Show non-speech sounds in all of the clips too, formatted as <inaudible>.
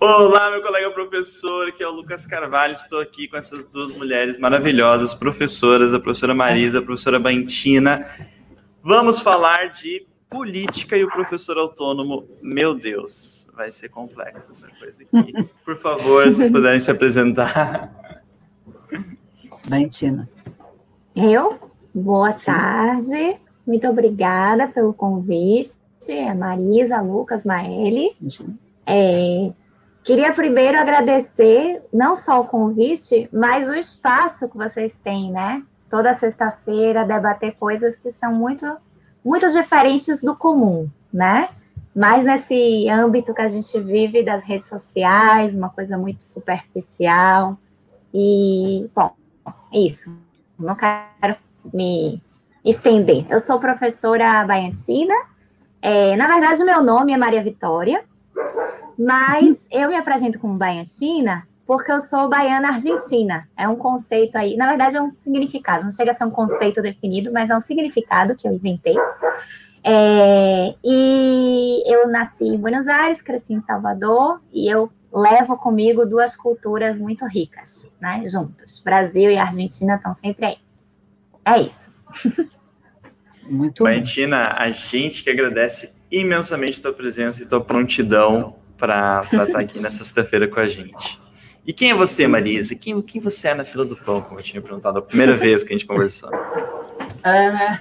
Olá, meu colega professor, que é o Lucas Carvalho. Estou aqui com essas duas mulheres maravilhosas, professoras, a professora Marisa, a professora Bantina. Vamos falar de política e o professor autônomo. Meu Deus, vai ser complexo essa coisa aqui. Por favor, se puderem se apresentar. Bantina. Eu? Boa tarde. Muito obrigada pelo convite. É Marisa, Lucas, Maeli. É, Queria primeiro agradecer não só o convite, mas o espaço que vocês têm, né? Toda sexta-feira debater coisas que são muito, muito diferentes do comum, né? Mas nesse âmbito que a gente vive das redes sociais, uma coisa muito superficial. E, bom, é isso. Não quero me estender. Eu sou professora baiantina. É, na verdade, meu nome é Maria Vitória. Mas eu me apresento como baiantina porque eu sou baiana argentina. É um conceito aí, na verdade é um significado, não chega a ser um conceito definido, mas é um significado que eu inventei. É, e eu nasci em Buenos Aires, cresci em Salvador, e eu levo comigo duas culturas muito ricas, né, juntos. Brasil e Argentina estão sempre aí. É isso. Muito Valentina, a gente que agradece imensamente tua presença e tua prontidão para estar tá aqui nessa sexta-feira com a gente. E quem é você, Marisa? Quem, quem você é na fila do pão, como eu tinha perguntado a primeira vez que a gente conversou? É,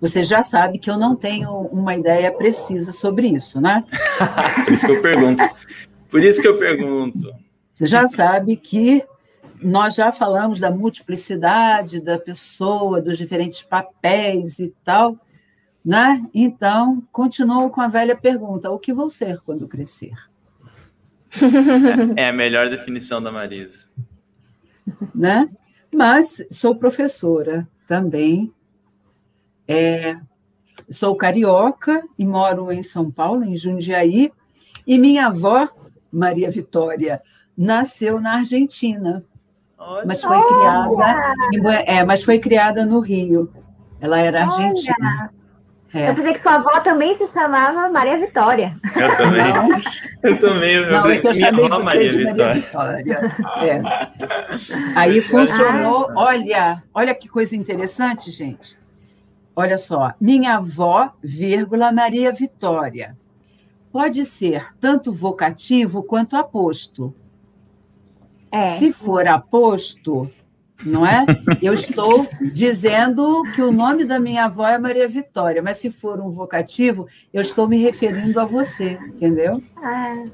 você já sabe que eu não tenho uma ideia precisa sobre isso, né? <laughs> Por isso que eu pergunto. Por isso que eu pergunto. Você já sabe que nós já falamos da multiplicidade da pessoa, dos diferentes papéis e tal. Né? Então, continuo com a velha pergunta: o que vou ser quando crescer? É a melhor definição da Marisa. Né? Mas sou professora também. É, sou carioca e moro em São Paulo, em Jundiaí. E minha avó, Maria Vitória, nasceu na Argentina. Olha. Mas foi criada, é, mas foi criada no Rio. Ela era argentina. Olha. É. Eu pensei que sua avó também se chamava Maria Vitória. <laughs> Eu também. Não. Eu também. Eu não, é que eu chamei você Maria de Maria Vitória. É. Aí funcionou. Olha, olha que coisa interessante, gente. Olha só, minha avó, vírgula, Maria Vitória. Pode ser tanto vocativo quanto aposto. É. Se for aposto, não é? Eu estou dizendo que o nome da minha avó é Maria Vitória, mas se for um vocativo, eu estou me referindo a você, entendeu? Ah.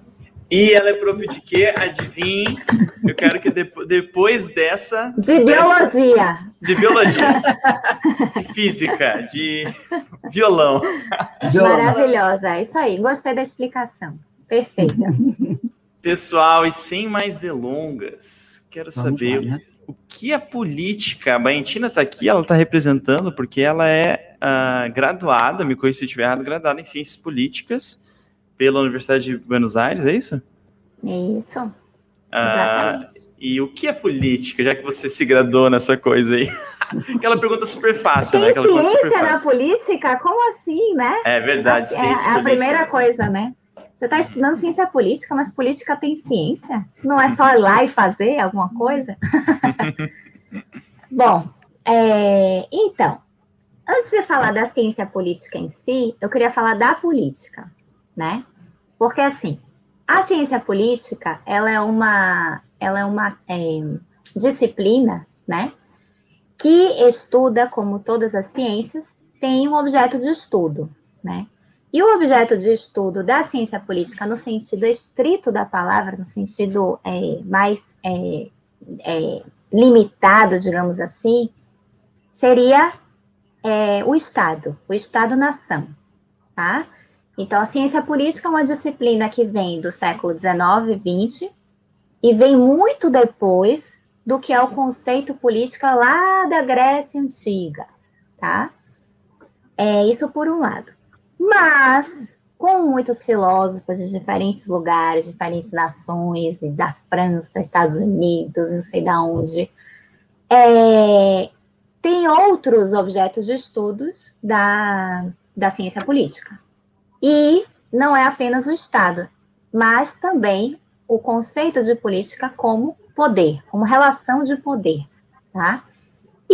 E ela é prof de quê? Adivinhe. Eu quero que depois dessa. De biologia. de biologia. de física, de violão. Maravilhosa, é isso aí. Gostei da explicação. Perfeita. Pessoal, e sem mais delongas, quero Vamos saber lá, né? O que a política, a Baentina está aqui, ela está representando, porque ela é uh, graduada, me conheci se eu estiver errado, graduada em Ciências Políticas pela Universidade de Buenos Aires, é isso? Isso. Uh, e o que é política, já que você se graduou nessa coisa aí? <laughs> Aquela pergunta super fácil, né? Aquela ciência na política? Como assim, né? É verdade, é, é a primeira coisa, né? Você está estudando ciência política, mas política tem ciência? Não é só ir lá e fazer alguma coisa? <laughs> Bom, é, então, antes de falar da ciência política em si, eu queria falar da política, né? Porque assim, a ciência política, ela é uma, ela é uma é, disciplina, né? Que estuda, como todas as ciências, tem um objeto de estudo, né? E o objeto de estudo da ciência política, no sentido estrito da palavra, no sentido é, mais é, é, limitado, digamos assim, seria é, o Estado, o Estado-nação, tá? Então, a ciência política é uma disciplina que vem do século XIX XX e vem muito depois do que é o conceito política lá da Grécia Antiga, tá? É isso por um lado. Mas, com muitos filósofos de diferentes lugares, diferentes nações, da França, Estados Unidos, não sei da onde, é, tem outros objetos de estudos da, da ciência política. E não é apenas o Estado. mas também o conceito de política como poder, como relação de poder, tá?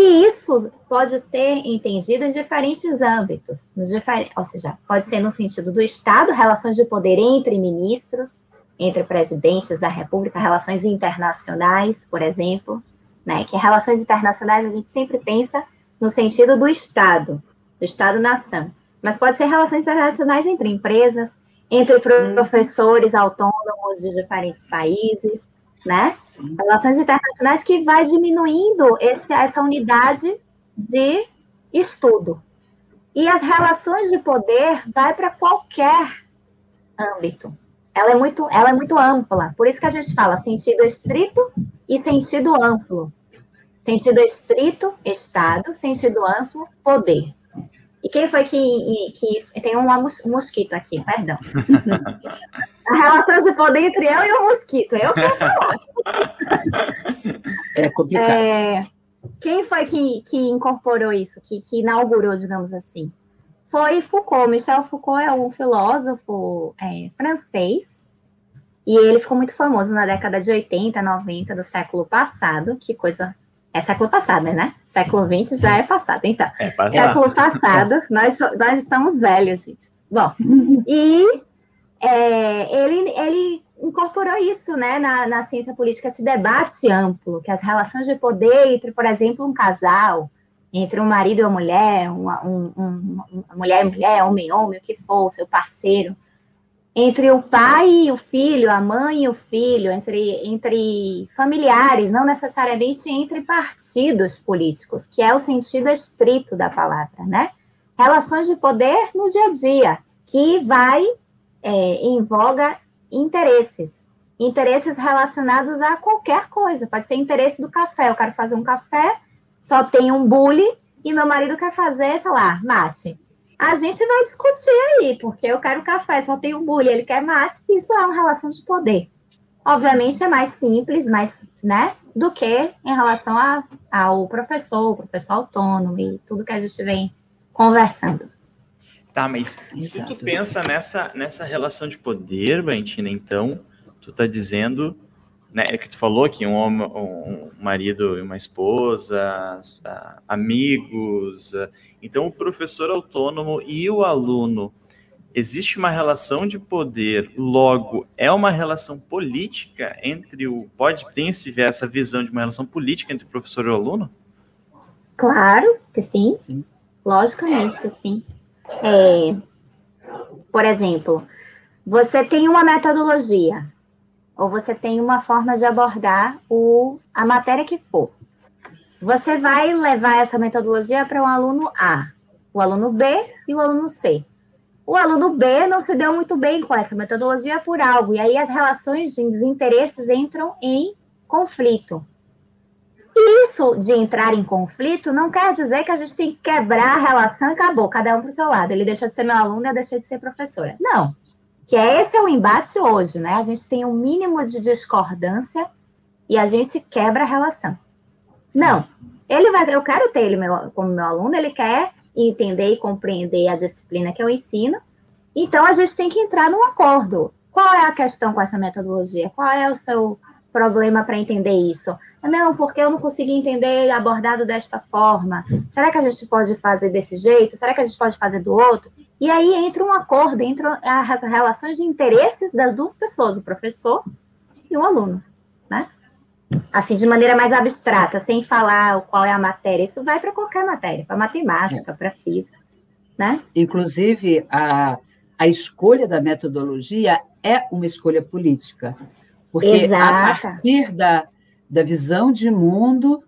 E isso pode ser entendido em diferentes âmbitos, difer... ou seja, pode ser no sentido do Estado, relações de poder entre ministros, entre presidentes da República, relações internacionais, por exemplo, né? Que relações internacionais a gente sempre pensa no sentido do Estado, do Estado-nação. Mas pode ser relações internacionais entre empresas, entre professores autônomos de diferentes países, né? Sim. Relações internacionais que vai diminuindo esse, essa unidade de estudo. E as relações de poder vai para qualquer âmbito. Ela é muito, ela é muito ampla. Por isso que a gente fala sentido estrito e sentido amplo. Sentido estrito, Estado, sentido amplo, poder. E quem foi que, que tem um mosquito aqui, perdão. <laughs> a relação de poder entre eu e o mosquito. Eu que falar. É complicado. É, quem foi que, que incorporou isso, que, que inaugurou, digamos assim? Foi Foucault. Michel Foucault é um filósofo é, francês. E ele ficou muito famoso na década de 80, 90 do século passado. Que coisa é século passado, né? Século XX já é passado, então. É passado. Século passado, <laughs> nós, nós somos velhos, gente. Bom, <laughs> e é, ele, ele incorporou isso né, na, na ciência política, esse debate amplo, que as relações de poder entre, por exemplo, um casal, entre um marido e uma mulher, uma, um, um, uma mulher e mulher, homem e homem, o que for, seu parceiro, entre o pai e o filho, a mãe e o filho, entre, entre familiares, não necessariamente entre partidos políticos, que é o sentido estrito da palavra, né? Relações de poder no dia a dia, que vai é, em voga interesses. Interesses relacionados a qualquer coisa. Pode ser interesse do café. Eu quero fazer um café, só tem um bule, e meu marido quer fazer, sei lá, mate a gente vai discutir aí, porque eu quero café, só tenho bullying, ele quer mate, isso é uma relação de poder. Obviamente é mais simples, mais, né, do que em relação a, ao professor, professor autônomo e tudo que a gente vem conversando. Tá, mas Exato. se tu pensa nessa, nessa relação de poder, Valentina, então, tu tá dizendo né, é que tu falou aqui, um, um marido e uma esposa, amigos. Então, o professor autônomo e o aluno, existe uma relação de poder, logo, é uma relação política entre o. Pode ter essa visão de uma relação política entre o professor e o aluno? Claro que sim, sim. logicamente que sim. É, por exemplo, você tem uma metodologia, ou você tem uma forma de abordar o, a matéria que for. Você vai levar essa metodologia para o um aluno A, o aluno B e o aluno C. O aluno B não se deu muito bem com essa metodologia por algo, e aí as relações de desinteresses entram em conflito. E isso de entrar em conflito não quer dizer que a gente tem que quebrar a relação e acabou, cada um para o seu lado. Ele deixa de ser meu aluno eu deixei de ser professora. Não que é esse é o embate hoje, né? A gente tem um mínimo de discordância e a gente quebra a relação. Não, ele vai, eu quero ter ele meu, como meu aluno, ele quer entender e compreender a disciplina que eu ensino, então a gente tem que entrar num acordo. Qual é a questão com essa metodologia? Qual é o seu problema para entender isso? Não, porque eu não consegui entender abordado desta forma. Será que a gente pode fazer desse jeito? Será que a gente pode fazer do outro? E aí entra um acordo, entram as relações de interesses das duas pessoas, o professor e o aluno, né? Assim, de maneira mais abstrata, sem falar qual é a matéria. Isso vai para qualquer matéria, para matemática, para física, né? Inclusive, a, a escolha da metodologia é uma escolha política. Porque a partir da, da visão de mundo,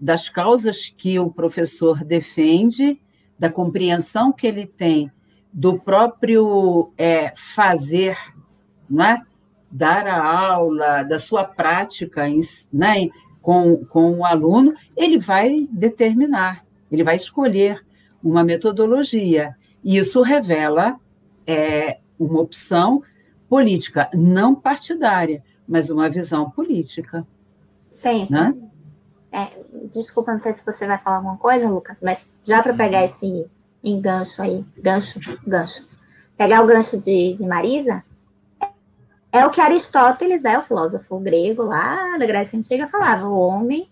das causas que o professor defende, da compreensão que ele tem do próprio é, fazer, não é? dar a aula, da sua prática né? com, com o aluno, ele vai determinar, ele vai escolher uma metodologia. E isso revela é, uma opção política, não partidária, mas uma visão política. Sim. Né? É, desculpa, não sei se você vai falar alguma coisa, Lucas, mas já para pegar esse engancho aí, gancho, gancho. Pegar o gancho de, de Marisa, É o que Aristóteles, né, o filósofo grego lá da Grécia Antiga, falava: o homem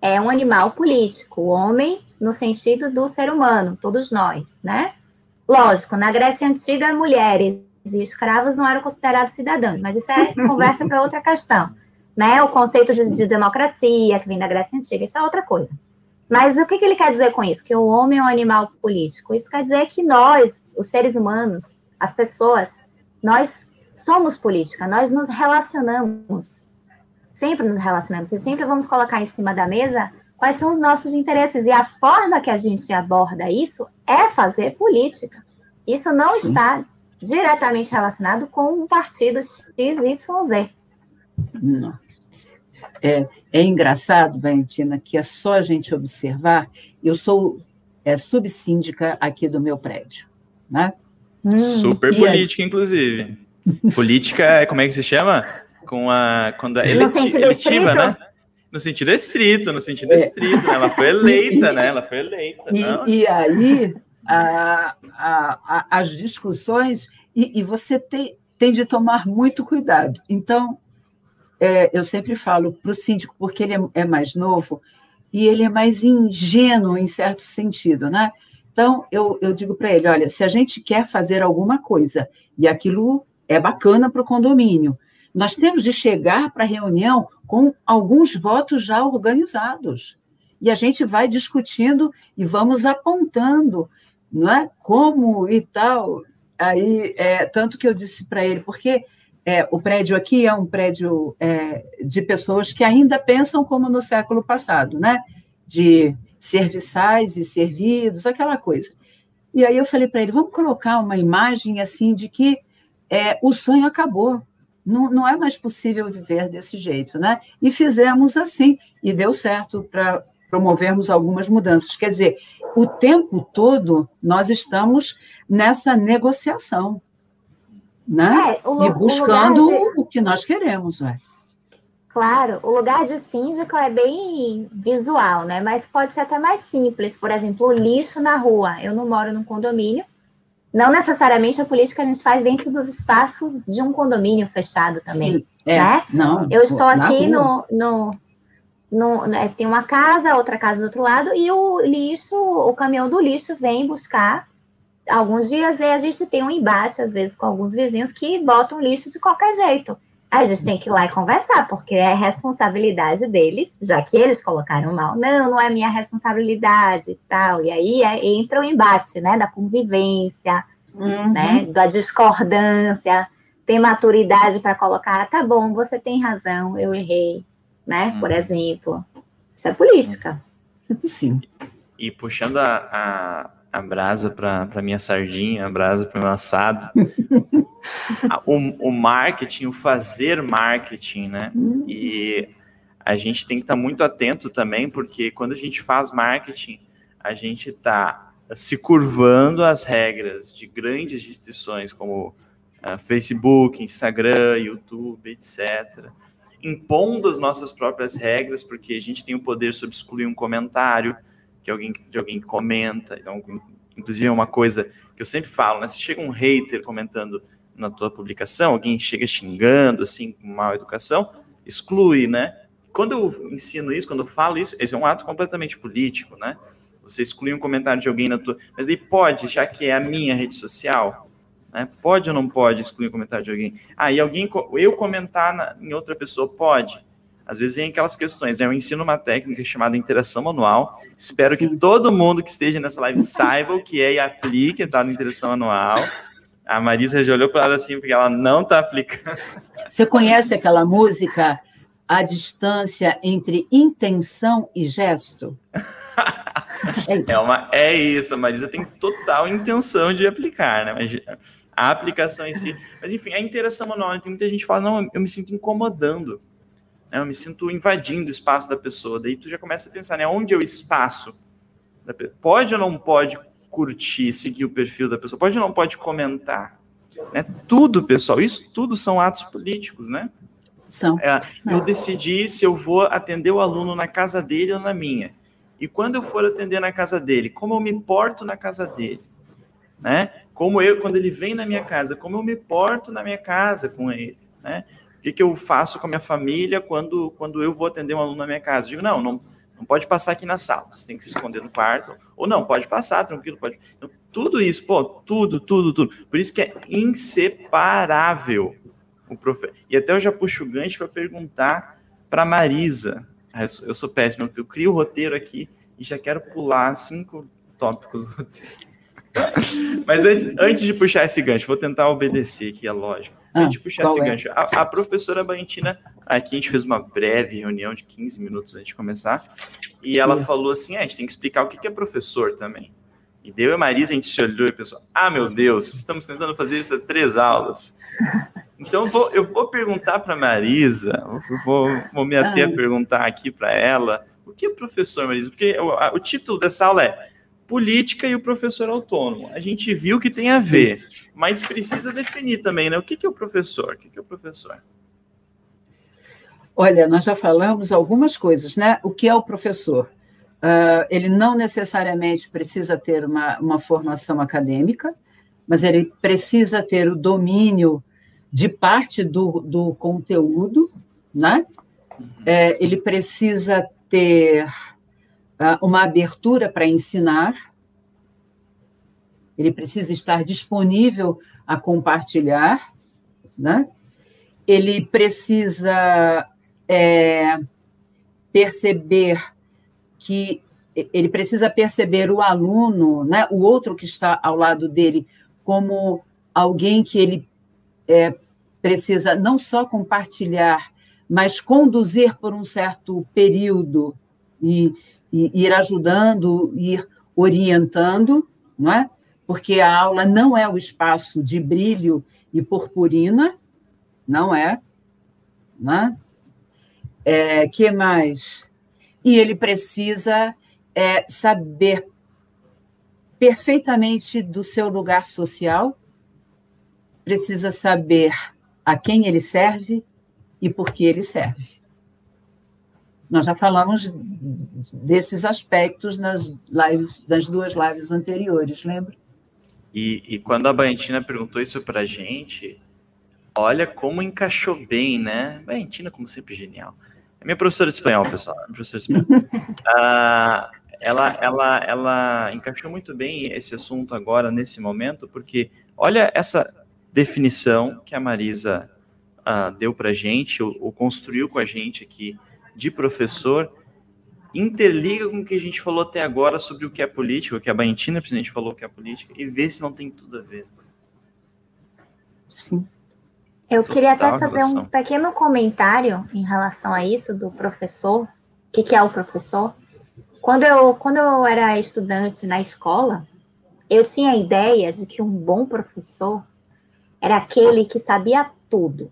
é um animal político, o homem no sentido do ser humano, todos nós, né? Lógico, na Grécia Antiga, mulheres e escravos não eram considerados cidadãos, mas isso é <laughs> conversa para outra questão. Né? O conceito de, de, democracia, que vem da Grécia Antiga, isso é outra coisa. Mas o que, que ele quer dizer com isso? Que o homem é um animal político. Isso quer dizer que nós, os seres humanos, as pessoas, nós somos política, nós nos relacionamos. Sempre nos relacionamos e sempre vamos colocar em cima da mesa quais são os nossos interesses. E a forma que a gente aborda isso é fazer política. Isso não Sim. está diretamente relacionado com um partido XYZ. Não. É, é engraçado, Valentina, que é só a gente observar. Eu sou é, subsíndica aqui do meu prédio. Né? Hum, Super política, aí? inclusive. <laughs> política, é, como é que se chama? Com a, quando é eleti eletiva, né? No sentido estrito, no sentido é. estrito, né? Ela foi eleita, né? Ela foi eleita. E, e aí, a, a, a, as discussões, e, e você tem, tem de tomar muito cuidado. Então, é, eu sempre falo para o síndico, porque ele é, é, mais novo e ele é mais ingênuo em certo sentido, né? Então, eu, eu digo para ele: olha, se a gente quer fazer alguma coisa e aquilo é bacana para o condomínio, nós temos de chegar para a reunião com alguns votos já organizados. E a gente vai discutindo e vamos apontando não é? Como e tal. Aí, é, tanto que eu disse para ele, porque é, o prédio aqui é um prédio é, de pessoas que ainda pensam como no século passado, né? De serviçais e servidos, aquela coisa. E aí eu falei para ele, vamos colocar uma imagem assim de que é, o sonho acabou, não, não é mais possível viver desse jeito, né? E fizemos assim, e deu certo para promovermos algumas mudanças. Quer dizer, o tempo todo nós estamos nessa negociação, né? É, o, e buscando o, de... o, que nós queremos, né? Claro, o lugar de síndico é bem visual, né? Mas pode ser até mais simples. Por exemplo, o lixo na rua. Eu não moro num condomínio. Não necessariamente a política a gente faz dentro dos espaços de um condomínio fechado também. Sim, é, né? não, Eu estou aqui no, no no, né, tem uma casa, outra casa do outro lado, e o lixo, o caminhão do lixo vem buscar alguns dias e a gente tem um embate, às vezes, com alguns vizinhos que botam lixo de qualquer jeito. Aí a gente tem que ir lá e conversar, porque é responsabilidade deles, já que eles colocaram mal. Não, não é minha responsabilidade e tal. E aí é, entra o embate, né, da convivência, uhum. né, da discordância, tem maturidade para colocar, tá bom, você tem razão, eu errei, né? Hum. Por exemplo. Isso é política. Sim. E puxando a, a, a brasa para minha sardinha, a brasa para meu assado, <laughs> o, o marketing, o fazer marketing, né? Hum. E a gente tem que estar tá muito atento também, porque quando a gente faz marketing, a gente está se curvando às regras de grandes instituições como uh, Facebook, Instagram, YouTube, etc impondo as nossas próprias regras, porque a gente tem o poder sobre excluir um comentário que alguém, de alguém que comenta. Então, inclusive, é uma coisa que eu sempre falo, né? Se chega um hater comentando na tua publicação, alguém chega xingando, assim, com mal educação, exclui, né? Quando eu ensino isso, quando eu falo isso, esse é um ato completamente político, né? Você exclui um comentário de alguém na tua... Mas daí pode, já que é a minha rede social, né? Pode ou não pode excluir o comentário de alguém? Ah, e alguém, eu comentar na, em outra pessoa, pode. Às vezes vem aquelas questões, né? Eu ensino uma técnica chamada interação manual. Espero Sim. que todo mundo que esteja nessa live saiba o que é e aplique, tá? No interação manual. A Marisa já olhou para ela assim, porque ela não está aplicando. Você conhece aquela música A Distância entre Intenção e Gesto? é, <laughs> isso. É, uma, é isso, a Marisa tem total intenção de aplicar, né? Mas a aplicação em si. Mas, enfim, a interação manual, tem muita gente que fala, não, eu me sinto incomodando, né? eu me sinto invadindo o espaço da pessoa. Daí tu já começa a pensar, né? Onde é o espaço? Pode ou não pode curtir, seguir o perfil da pessoa? Pode ou não pode comentar? Né? Tudo, pessoal, isso tudo são atos políticos, né? São. É, eu decidi se eu vou atender o aluno na casa dele ou na minha. E quando eu for atender na casa dele, como eu me porto na casa dele, né? Como eu, quando ele vem na minha casa, como eu me porto na minha casa com ele. né? O que, que eu faço com a minha família quando, quando eu vou atender um aluno na minha casa? Eu digo, não, não, não pode passar aqui na sala, você tem que se esconder no quarto, ou não, pode passar, tranquilo, pode. Então, tudo isso, pô, tudo, tudo, tudo. Por isso que é inseparável o profe... E até eu já puxo o gancho para perguntar para Marisa. Ah, eu sou, eu sou péssimo, eu crio o roteiro aqui e já quero pular cinco tópicos do roteiro. <laughs> Mas antes, antes de puxar esse gancho, vou tentar obedecer aqui a lógica. Ah, de puxar esse é? gancho, a, a, professora Baentina, aqui a gente fez uma breve reunião de 15 minutos antes de começar, e ela falou assim: ah, a gente tem que explicar o que é professor também. E deu a Marisa, a gente se olhou e pensou: ah, meu Deus, estamos tentando fazer isso há três aulas. Então vou, eu vou perguntar para Marisa, vou, vou me ater a perguntar aqui para ela, o que é professor, Marisa? Porque o, a, o título dessa aula é política e o professor autônomo. A gente viu que tem a ver, mas precisa definir também, né? O que, é o professor? O que, é o professor? Olha, nós já falamos algumas coisas, né? O que é o professor? Uh, ele não necessariamente precisa ter uma, uma formação acadêmica, mas ele precisa ter o domínio de parte do, do conteúdo, né? É, ele precisa ter uma abertura para ensinar, ele precisa estar disponível a compartilhar, né? ele precisa é, perceber que ele precisa perceber o aluno, né, o outro que está ao lado dele, como alguém que ele é, precisa não só compartilhar, mas conduzir por um certo período. E, ir ajudando, ir orientando, não é? Porque a aula não é o espaço de brilho e purpurina, não é, não é? é que mais? E ele precisa é, saber perfeitamente do seu lugar social, precisa saber a quem ele serve e por que ele serve. Nós já falamos desses aspectos nas lives, das duas lives anteriores, lembra? E, e quando a Baentina perguntou isso para a gente, olha como encaixou bem, né? Baentina, como sempre, genial. É minha professora de espanhol, pessoal. É minha professora de espanhol. <laughs> ah, ela, ela, ela encaixou muito bem esse assunto agora, nesse momento, porque olha essa definição que a Marisa ah, deu para a gente, ou, ou construiu com a gente aqui de professor interliga com o que a gente falou até agora sobre o que é política, o que a Baentina, presidente, falou que é política, e vê se não tem tudo a ver. Sim. Eu Total queria até fazer relação. um pequeno comentário em relação a isso do professor. O que, que é o professor? Quando eu, quando eu era estudante na escola, eu tinha a ideia de que um bom professor era aquele que sabia tudo,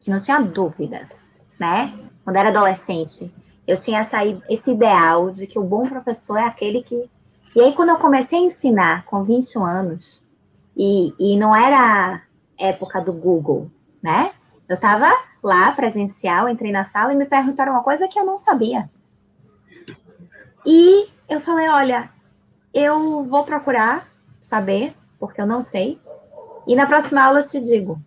que não tinha dúvidas, né? Quando era adolescente, eu tinha essa, esse ideal de que o bom professor é aquele que. E aí, quando eu comecei a ensinar com 21 anos, e, e não era época do Google, né? Eu estava lá, presencial, entrei na sala e me perguntaram uma coisa que eu não sabia. E eu falei: olha, eu vou procurar saber, porque eu não sei, e na próxima aula eu te digo.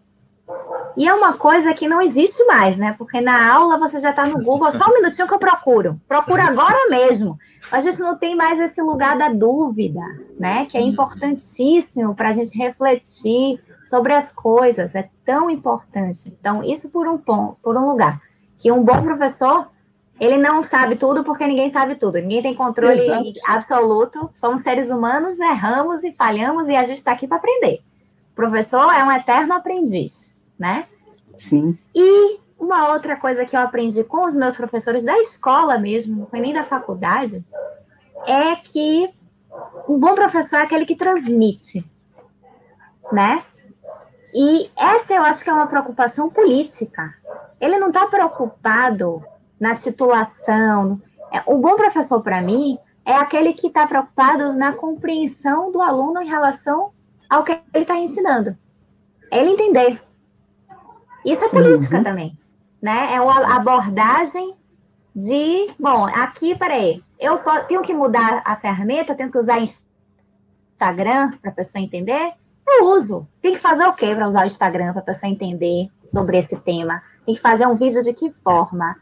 E é uma coisa que não existe mais, né? Porque na aula você já está no Google, só um minutinho que eu procuro. Procura agora mesmo. A gente não tem mais esse lugar da dúvida, né? Que é importantíssimo para a gente refletir sobre as coisas. É tão importante. Então, isso por um ponto, por um lugar. Que um bom professor, ele não sabe tudo porque ninguém sabe tudo. Ninguém tem controle Exato. absoluto. Somos seres humanos, erramos e falhamos e a gente está aqui para aprender. O professor é um eterno aprendiz né? Sim. E uma outra coisa que eu aprendi com os meus professores da escola mesmo, não foi nem da faculdade, é que um bom professor é aquele que transmite, né? E essa eu acho que é uma preocupação política. Ele não está preocupado na titulação. O bom professor, para mim, é aquele que está preocupado na compreensão do aluno em relação ao que ele está ensinando. É ele entender isso é política uhum. também, né? É uma abordagem de, bom, aqui, peraí, eu tenho que mudar a ferramenta, eu tenho que usar Instagram para a pessoa entender, Eu uso. Tem que fazer o quê para usar o Instagram para a pessoa entender sobre esse tema? Tem que fazer um vídeo de que forma?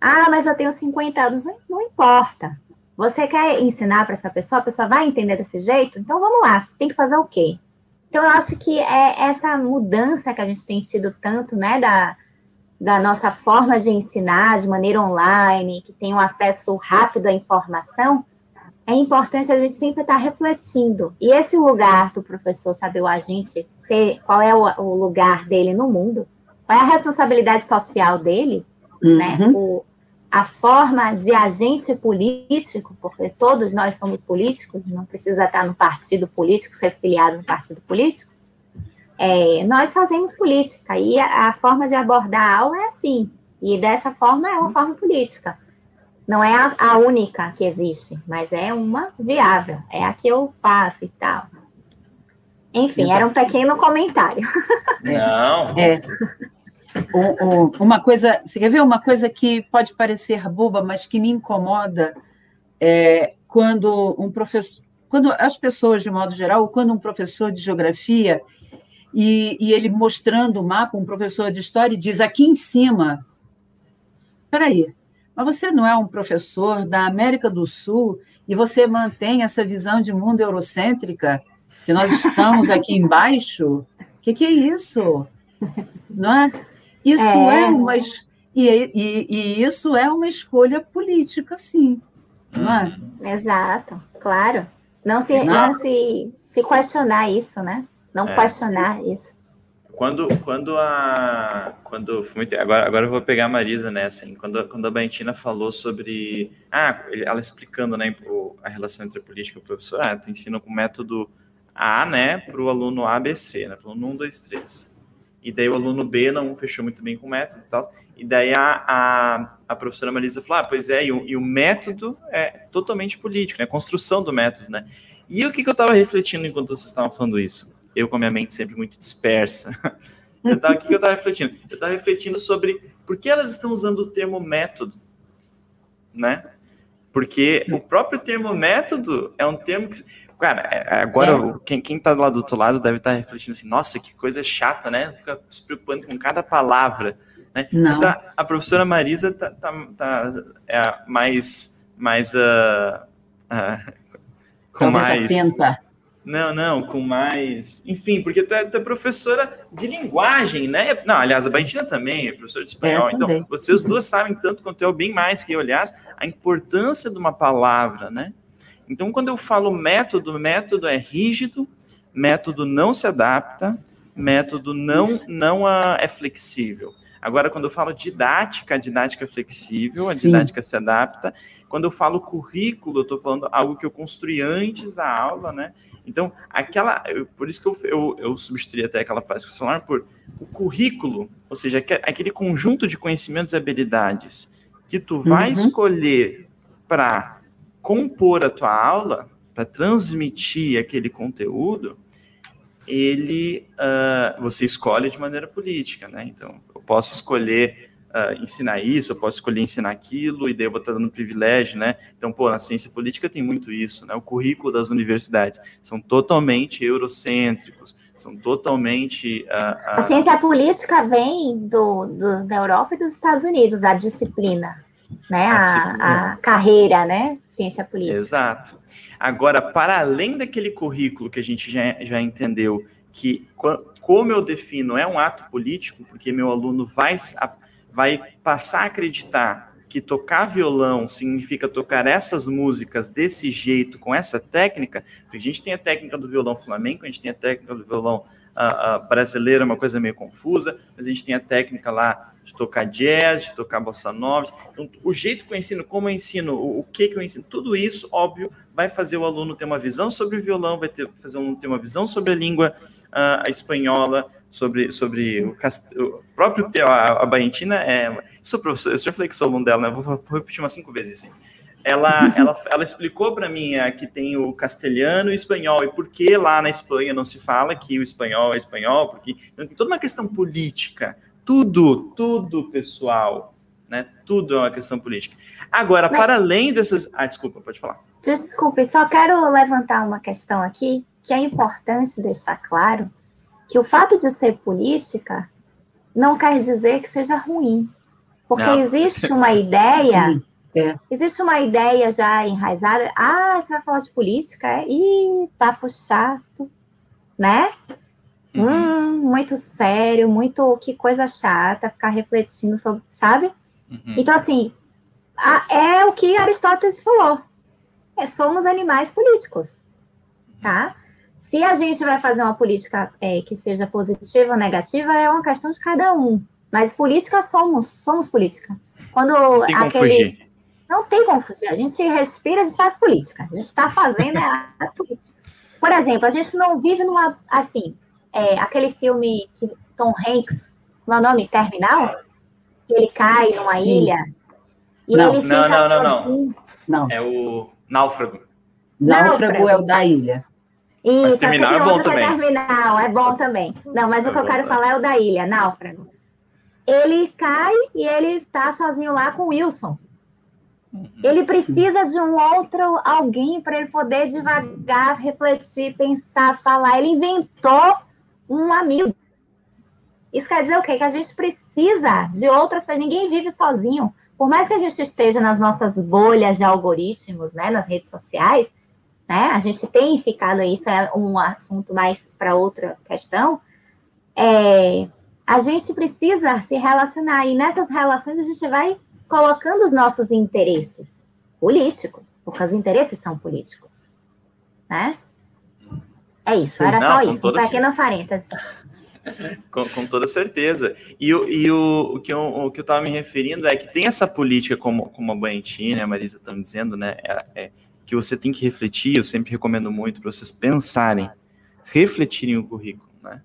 Ah, mas eu tenho 50 anos. Não, não importa. Você quer ensinar para essa pessoa? A pessoa vai entender desse jeito? Então vamos lá. Tem que fazer o quê? Então eu acho que é essa mudança que a gente tem tido tanto, né, da, da nossa forma de ensinar de maneira online, que tem um acesso rápido à informação, é importante a gente sempre estar refletindo. E esse lugar do professor saber o agente, ser, qual é o, o lugar dele no mundo, qual é a responsabilidade social dele, né? uhum. né? O, a forma de agente político, porque todos nós somos políticos, não precisa estar no partido político, ser filiado no partido político. É, nós fazemos política e a, a, forma de abordar a aula é assim, e dessa forma é uma forma política. Não é a, a, única que existe, mas é uma viável, é a que eu faço e tal. Enfim, Exato. era um pequeno comentário. Não. É. Uma coisa, você quer ver uma coisa que pode parecer boba, mas que me incomoda é quando um professor, quando as pessoas de modo geral, quando um professor de geografia e, e ele mostrando o mapa, um professor de história diz aqui em cima, peraí, mas você não é um professor da América do Sul e você mantém essa visão de mundo eurocêntrica que nós estamos aqui embaixo? O que, que é isso? Não é? Isso é, é uma e, e, e, isso é uma escolha política, sim. Não é? Exato, claro. Não se, não. não se, se questionar isso, né? Não é. questionar isso. Quando, quando a. Quando, agora, agora eu vou pegar a Marisa nessa. Assim, quando, quando a Bentina falou sobre. Ah, ela explicando né, a relação entre a política e o professor. Ah, tu ensina com o método A, né, para o aluno ABC, né, para o aluno 1, 2, 3 e daí o aluno B não fechou muito bem com o método e tal. E daí a, a, a professora Marisa falou: ah, pois é, e o, e o, método é totalmente político, né? A construção do método, né? E o que, que eu estava refletindo enquanto vocês estavam falando isso? Eu com a minha mente sempre muito dispersa. <laughs> Eu tava, o que, que eu estava refletindo? Eu estava refletindo sobre por que elas estão usando o termo método, né? Porque o próprio termo método é um termo que Cara, é, agora é. quem, quem tá lá do outro lado deve estar tá refletindo assim, nossa, que coisa chata, né? Fica se preocupando com cada palavra. Né? Mas a, a, professora Marisa tá, tá, tá é mais, mais uh, uh, com Talvez mais. Atenta. Não, não, com mais. Enfim, porque tu é, tu é, professora de linguagem, né? Não, aliás, a Baintina também é professora de espanhol. É, então, vocês duas sabem tanto quanto eu, bem mais que eu, aliás, a importância de uma palavra, né? Então, quando eu falo método, método é rígido, método não se adapta, método não, não é flexível. Agora, quando eu falo didática, a didática é flexível, a Sim. didática se adapta. Quando eu falo currículo, eu estou falando algo que eu construí antes da aula, né? Então, aquela. Por isso que eu, eu, eu substituí até aquela frase que você por o currículo, ou seja, aquele conjunto de conhecimentos e habilidades que tu vai uhum. escolher para compor a tua aula, para transmitir aquele conteúdo, ele uh, você escolhe de maneira política, né? Então, eu posso escolher uh, ensinar isso, eu posso escolher ensinar aquilo, e daí eu vou estar dando privilégio, né? Então, pô, na ciência política tem muito isso, né? O currículo das universidades são totalmente eurocêntricos, são totalmente. Uh, a ciência política vem do, do, da Europa e dos Estados Unidos, a disciplina né? A, a, carreira, né? Ciência política. Exato. Agora, para além daquele currículo que a gente já, já entendeu que como eu defino é um ato político, porque meu aluno vai, vai passar a acreditar que tocar violão significa tocar essas músicas desse jeito, com essa técnica, porque a gente tem a técnica do violão flamenco, a gente tem a técnica do violão uh, uh, brasileiro, uma coisa meio confusa, mas a gente tem a técnica lá de tocar jazz, de tocar bossa nova. Então, o jeito que eu ensino, como eu ensino, o, o, que, que eu ensino, tudo isso, óbvio, vai fazer o aluno ter uma visão sobre o violão, vai ter, fazer o aluno ter uma visão sobre a língua uh, espanhola, sobre, sobre o, cast... o próprio a, a Baentina é. Eu sou professor, eu já falei que sou aluno dela, né? Vou, vou repetir umas cinco vezes isso. Ela, <laughs> ela, ela explicou para mim uh, que tem o castelhano e o espanhol, e por que lá na Espanha não se fala que o espanhol é espanhol, porque então, tem toda uma questão política tudo, tudo, pessoal, né? Tudo é uma questão política. Agora, Mas... para além dessas. Ah, desculpa, pode falar. Desculpe, só quero levantar uma questão aqui que é importante deixar claro que o fato de ser política não quer dizer que seja ruim. Porque não, existe <laughs> uma ideia, Sim, é. existe uma ideia já enraizada, ah, você vai falar de política? Ih, papo chato, né? Uhum. Hum, muito sério, muito que coisa chata, ficar refletindo sobre, sabe? Uhum. Então, assim, a, é o que Aristóteles falou. É, somos animais políticos, tá? Se a gente vai fazer uma política é, que seja positiva ou negativa, é uma questão de cada um. Mas política somos, somos política. Quando não tem aquele... como fugir. Não tem como fugir. A gente respira, a gente faz política. A gente está fazendo a, a Por exemplo, a gente não vive numa. Assim, é, aquele filme que Tom Hanks, meu é nome? Terminal? Que ele cai numa Sim. ilha. E não, ele não, não, não, não. Não. É o Náufrago. Náufrago, Náufrago é o da ilha. Isso, mas terminal é bom também. Terminal, é bom também. Não, mas é o que eu quero falar é o da ilha, Náufrago. Ele cai e ele tá sozinho lá com o Wilson. Ele precisa Sim. de um outro alguém para ele poder devagar refletir, pensar, falar. Ele inventou um amigo. Isso quer dizer o quê? Que a gente precisa de outras pessoas. Ninguém vive sozinho. Por mais que a gente esteja nas nossas bolhas de algoritmos, né, nas redes sociais, né? A gente tem ficado, isso é um assunto mais para outra questão, é, a gente precisa se relacionar, e nessas relações a gente vai colocando os nossos interesses políticos, porque os interesses são políticos, né? É isso, era não, só isso, um pequeno parênteses. Com, com, toda certeza. E, e o, o, que eu, o que eu estava me referindo é que tem essa política, como, como a Bantina e a Marisa estão dizendo, né? É, é, que você tem que refletir, eu sempre recomendo muito para vocês pensarem, refletirem o currículo, né?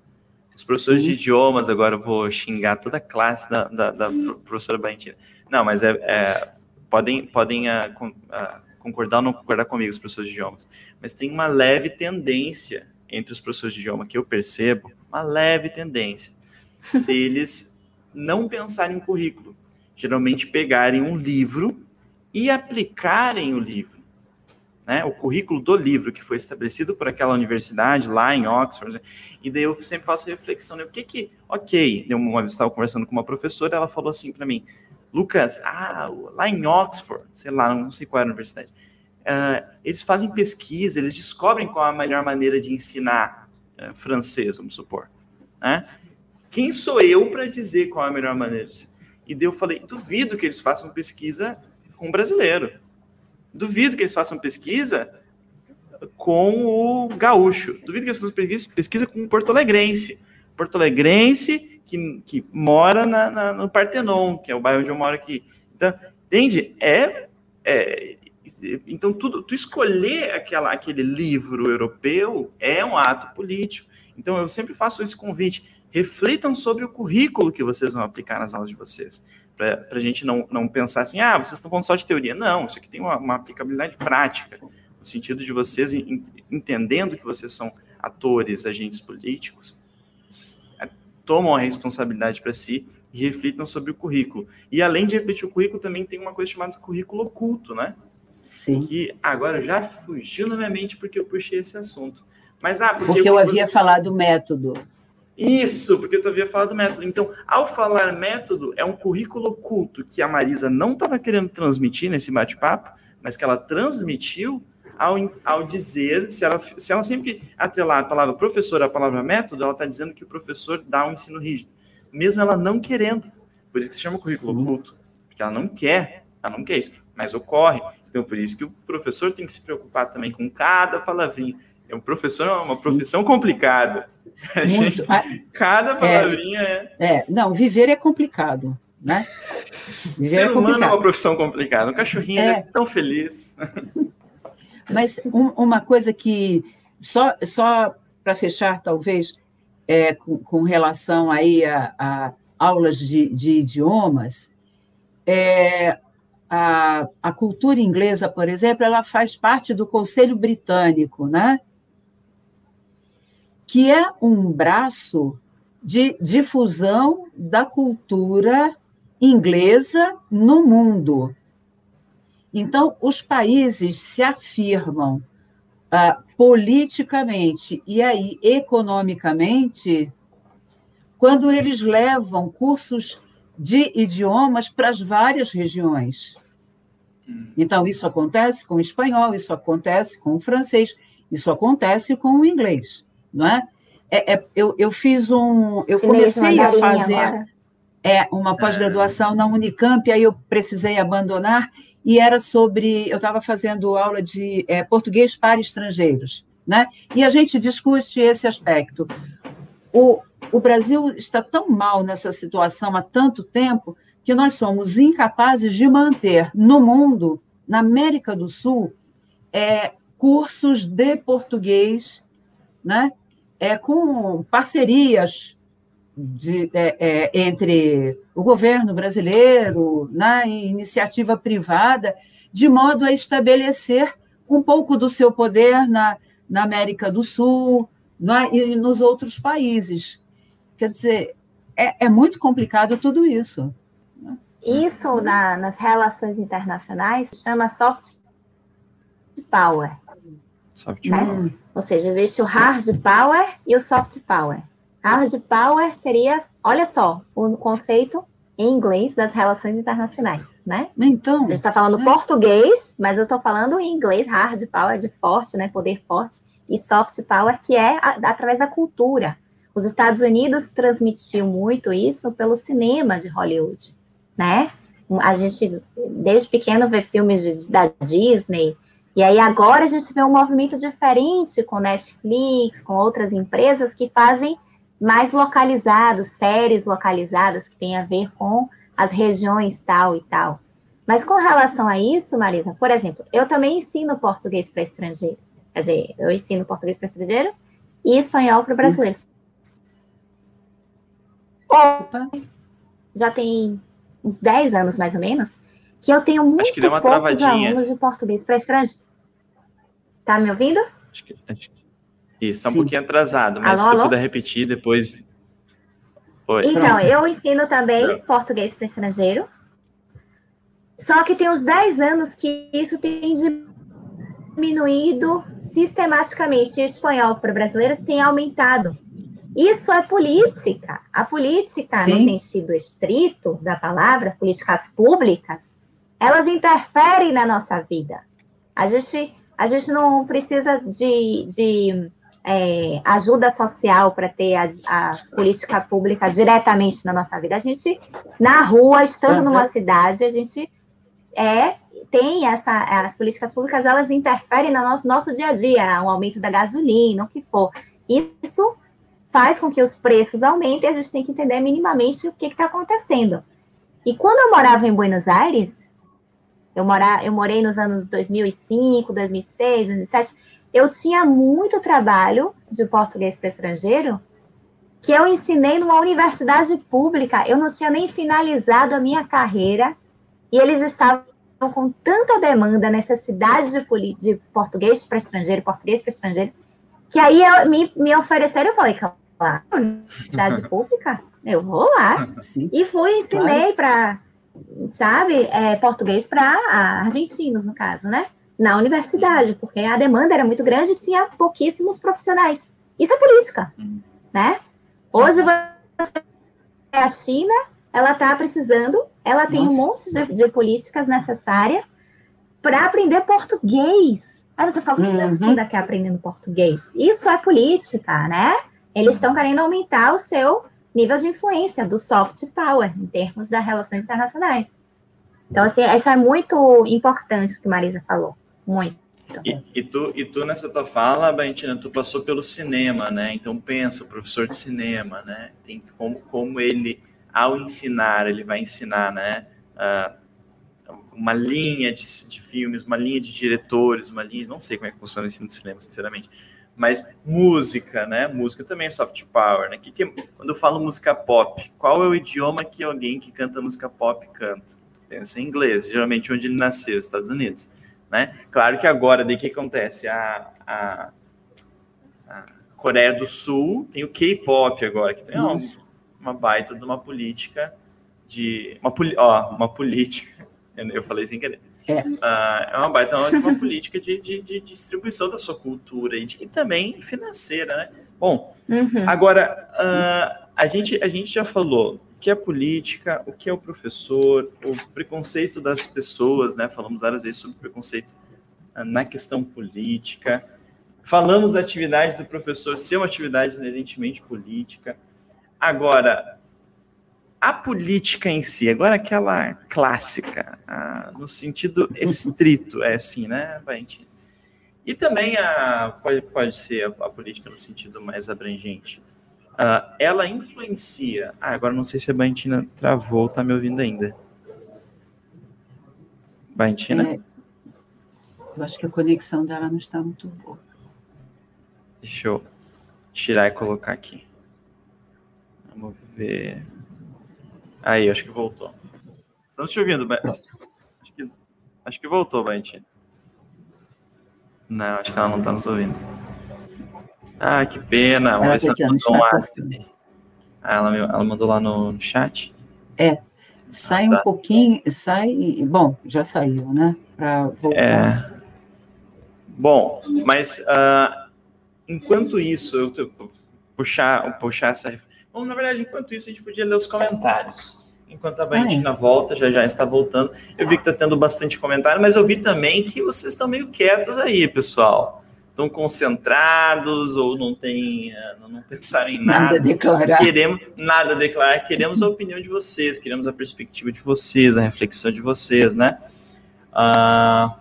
Os professores Sim. de idiomas, agora eu vou xingar toda a classe da, da, da professora Bantina. Não, mas é, é podem, podem uh, uh, concordar ou não concordar comigo, os professores de idiomas, mas tem uma leve tendência entre os professores de idioma que eu percebo, uma leve tendência <laughs> deles não pensarem em currículo, geralmente pegarem um livro e aplicarem o livro né, o currículo do livro que foi estabelecido por aquela universidade lá em Oxford, e daí eu sempre faço reflexão, né, o que que, ok, eu uma vez estava conversando com uma professora, ela falou assim para mim, Lucas, ah, lá em Oxford, sei lá, não sei qual era a universidade, uh, eles fazem pesquisa, eles descobrem qual a melhor maneira de ensinar uh, francês, vamos supor, né? Quem sou eu para dizer qual é a melhor maneira? E daí eu falei, duvido que eles façam pesquisa com brasileiro. Duvido que eles façam pesquisa com o gaúcho. Duvido que eles façam pesquisa, pesquisa com o porto-alegrense. Porto-alegrense que, que mora na, na, no Partenon, que é o bairro onde eu moro aqui. Então, entende? É, é então, tudo, tu escolher aquela, aquele livro europeu é um ato político. Então, eu sempre faço esse convite. Reflitam sobre o currículo que vocês vão aplicar nas aulas de vocês para a gente não, não pensar assim, ah, vocês estão falando só de teoria. Não, isso aqui tem uma, uma aplicabilidade prática, no sentido de vocês entendendo que vocês são atores, agentes políticos, é, tomam a responsabilidade para si e reflitam sobre o currículo. E além de refletir o currículo, também tem uma coisa chamada currículo oculto, né? Sim. Que agora já fugiu na minha mente porque eu puxei esse assunto. Mas, ah, porque, porque eu, eu havia falado método. Isso, porque eu havia falado método. Então, ao falar método, é um currículo oculto que a Marisa não estava querendo transmitir nesse bate-papo, mas que ela transmitiu ao, ao dizer, se ela, se ela sempre atrelar a palavra professor à palavra método, ela está dizendo que o professor dá um ensino rígido, mesmo ela não querendo. Por isso que se chama currículo Sim. oculto, porque ela não quer, ela não quer isso, mas ocorre. Então, por isso que o professor tem que se preocupar também com cada palavrinha. É um professor é uma Sim. profissão complicada. Gente, cada palavrinha é, é, é. Não, viver é complicado, né? <laughs> Viver Ser é humano é uma profissão complicada. Um cachorrinho é, é tão feliz. <laughs> Mas um, uma coisa que só, só para fechar, talvez, é, com, com relação aí a, a aulas de, de idiomas, é, a, a cultura inglesa, por exemplo, ela faz parte do Conselho Britânico, né? que é um braço de difusão da cultura inglesa no mundo. Então, os países se afirmam uh, politicamente e aí economicamente quando eles levam cursos de idiomas para as várias regiões. Então, isso acontece com o espanhol, isso acontece com o francês, isso acontece com o inglês, não é? é, é eu, eu fiz um. Eu comecei a fazer é, uma pós-graduação na Unicamp, aí eu precisei abandonar, e era sobre. Eu estava fazendo aula de é, português para estrangeiros, né? E a gente discute esse aspecto. O, o Brasil está tão mal nessa situação há tanto tempo que nós somos incapazes de manter no mundo, na América do Sul, é, cursos de português, né? É, com parcerias de, é, é, entre o governo brasileiro né, e iniciativa privada, de modo a estabelecer um pouco do seu poder na, na América do Sul né, e nos outros países. Quer dizer, é, é muito complicado tudo isso. Isso na, nas relações internacionais chama soft power. Soft né? power. Ou seja, existe o hard power e o soft power. Hard power seria, olha só, o conceito em inglês das relações internacionais, né? Então. A gente está falando é. português, mas eu estou falando em inglês, hard power de forte, né? Poder forte, e soft power, que é a, através da cultura. Os Estados Unidos transmitiu muito isso pelo cinema de Hollywood, né? A gente, desde pequeno, vê filmes de, da Disney, e aí agora a gente vê um movimento diferente com Netflix, com outras empresas que fazem mais localizados, séries localizadas que tem a ver com as regiões tal e tal. Mas com relação a isso, Marisa, por exemplo, eu também ensino português para estrangeiros. Quer dizer, eu ensino português para estrangeiro e espanhol para brasileiros. Opa. Já tem uns 10 anos, mais ou menos, que eu tenho muito acho que deu uma poucos travadinha. alunos de português para estrangeiro. Tá me ouvindo? Acho que, acho que... Isso, está um pouquinho atrasado, mas alô, se tu alô? puder repetir depois. Oi. Então, eu ensino também português para estrangeiro. Só que tem uns 10 anos que isso tem diminuído sistematicamente. E o espanhol para brasileiros tem aumentado. Isso é política. A política, Sim. no sentido estrito da palavra, políticas públicas, elas interferem na nossa vida. A gente, a gente não precisa de, de é, ajuda social para ter a, a, política pública diretamente na nossa vida. A gente, na rua, estando uhum. numa cidade, a gente é, tem essa, as políticas públicas, elas interferem no nosso, nosso dia a dia, o aumento da gasolina, o que for. Isso faz com que os preços aumentem, a gente tem que entender minimamente o que está acontecendo. E quando eu morava em Buenos Aires, eu, mora, eu morei nos anos 2005, 2006, 2007, eu tinha muito trabalho de português para estrangeiro que eu ensinei numa universidade pública. Eu não tinha nem finalizado a minha carreira e eles estavam com tanta demanda, necessidade de, de português para estrangeiro, português para estrangeiro, que aí eu, me, me ofereceram, eu falei, lá, universidade <laughs> pública, eu vou lá. Sim, e fui, ensinei claro. para, sabe, é, português para argentinos, no caso, né? Na universidade, porque a demanda era muito grande e tinha pouquíssimos profissionais. Isso é política, né? Hoje a China, ela está precisando, ela tem Nossa. um monte de, de políticas necessárias para aprender português. Aí você fala, o que uhum. a China quer aprendendo português? Isso é política, né? Eles estão querendo aumentar o seu nível de influência do soft power em termos das relações internacionais. Então, assim, isso é muito importante o que Marisa falou. Muito. E, e, tu, e tu, nessa tua fala, Baentina, tu passou pelo cinema, né? Então, pensa, o professor de cinema, né? Tem como, como ele, ao ensinar, ele vai ensinar, né? Uh, uma linha de, de filmes, uma linha de diretores, uma linha... Não sei como é que funciona o ensino de cinema, sinceramente mas música, né? Música também é soft power, né? Que, que, quando eu falo música pop, qual é o idioma que alguém que canta música pop canta? Pensa em inglês, geralmente onde ele nasceu, Estados Unidos, né? Claro que agora, daí que acontece? A, a, a Coreia do Sul tem o K-pop agora, que tem uma, uma, baita de uma política de... Uma, ó, uma política, <laughs> eu falei sem querer É, uh, é uma baita uma ótima política de, de, de, distribuição da sua cultura e, de, e também financeira, né? Bom, uhum. agora, uh, a, gente, a gente já falou o que é política, o que é o professor, o preconceito das pessoas, né? Falamos várias vezes sobre preconceito uh, na questão política. Falamos da atividade do professor ser uma atividade inerentemente política. Agora, a política em si, agora aquela clássica, no sentido estrito, é assim, né, Valentina? E também a, pode, pode ser a, a política no sentido mais abrangente. Uh, ela influencia. Ah, agora não sei se a Valentina travou, tá me ouvindo ainda. Valentina? É, eu acho que a conexão dela não está muito boa. Deixa eu tirar e colocar aqui. Vamos ver. Aí, acho que voltou. Estamos te ouvindo, mas... acho, que... acho que voltou, Valentina. Não, acho que ela não está nos ouvindo. Ah, que pena. Vamos ver se ela mandou um. Ah, ela, ela mandou lá no chat? É. Sai ah, tá. um pouquinho, sai. Bom, já saiu, né? Para voltar. É. Bom, mas uh, enquanto isso, eu puxar, puxar essa Bom, na verdade, enquanto isso, a gente podia ler os comentários. Enquanto a Valentina ah, é. volta, já já está voltando. Eu vi que está tendo bastante comentário, mas eu vi também que vocês estão meio quietos aí, pessoal. Estão concentrados ou não tem, eh, não pensaram em nada. Nada declarar. Queremos nada declarar. Queremos a opinião de vocês, queremos a perspectiva de vocês, a reflexão de vocês, né? Uh,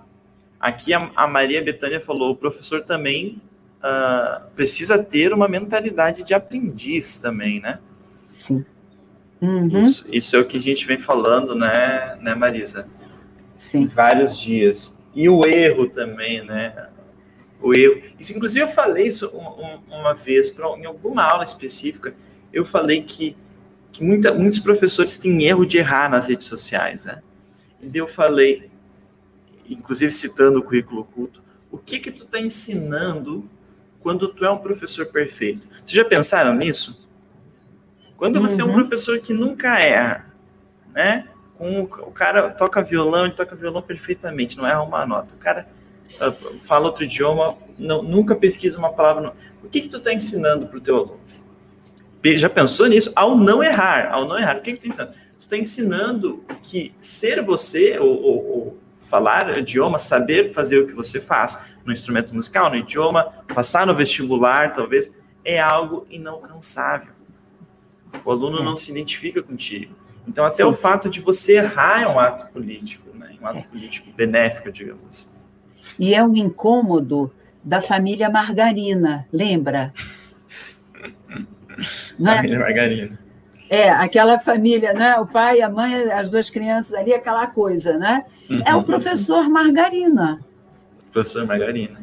aqui a, a Maria Betânia falou: o professor também uh, precisa ter uma mentalidade de aprendiz também, né? Sim. Uhum. Isso, isso, é o que a gente vem falando, né, né Marisa? Sim. Em vários dias. E o erro também, né? O erro. Isso, inclusive, eu falei isso uma, vez, em alguma aula específica, eu falei que, que muita, muitos professores têm erro de errar nas redes sociais, né? E eu falei, inclusive citando o currículo oculto, o que que tu está ensinando quando tu é um professor perfeito. Vocês já pensaram nisso? Quando você uhum. é um uhum. professor que nunca erra, né? Com, o cara toca violão, ele toca violão perfeitamente, não erra uma nota. O cara fala outro idioma, não, nunca pesquisa uma palavra. O que, que tu está ensinando para o teu aluno? Já pensou nisso? Ao não errar, ao não errar, o que, que tu está ensinando? Tu está ensinando que ser você, ou, ou, ou falar idioma, saber fazer o que você faz no instrumento musical, no idioma, passar no vestibular, talvez, é algo inalcançável. O aluno não se identifica contigo. Então, até Sim. o fato de você errar é um ato político, né? um ato político benéfico, digamos assim. E é um incômodo da família Margarina, lembra? <laughs> Não é? Família Margarina. É, aquela família, né? O pai, a mãe, as duas crianças ali, aquela coisa, né? Uhum. É o professor Margarina. Professor Margarina.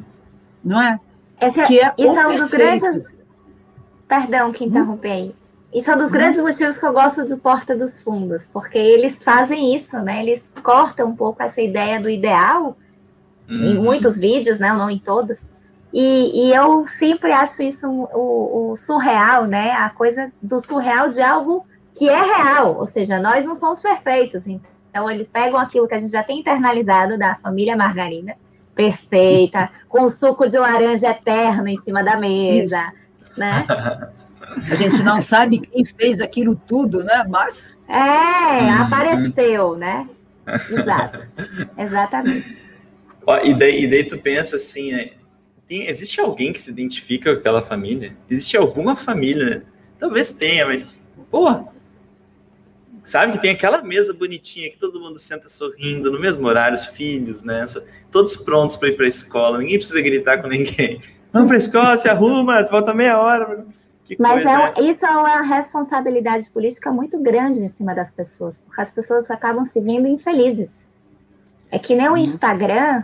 Não é? Esse é, que é isso é um dos grandes. Perdão que interromper aí. Isso é um dos grandes motivos que eu gosto do Porta dos Fundos, porque eles fazem isso, né? Eles cortam um pouco essa ideia do ideal uhum. em muitos vídeos, né? Não em todos. E, e, eu sempre acho isso o, o, surreal, né? A coisa do surreal de algo que é real, ou seja, nós não somos perfeitos. Então, eles pegam aquilo que a gente já tem internalizado da família margarina, perfeita, <laughs> com suco de laranja eterno em cima da mesa, isso. né? A gente não sabe quem fez aquilo tudo, né? Mas. É, uhum. apareceu, né? Exato. Exatamente. Ó, e, daí, e daí tu pensa assim, né? tem, existe alguém que se identifica com aquela família? Existe alguma família? Talvez tenha, mas, pô, sabe que tem aquela mesa bonitinha que todo mundo senta sorrindo no mesmo horário, os filhos, né? Todos prontos para ir para a escola, ninguém precisa gritar com ninguém. <laughs> Vamos para a escola, se arruma, falta meia hora. Mas coisa, é, né? isso é uma responsabilidade política muito grande em cima das pessoas, porque as pessoas acabam se vendo infelizes. É que nem Sim. o Instagram,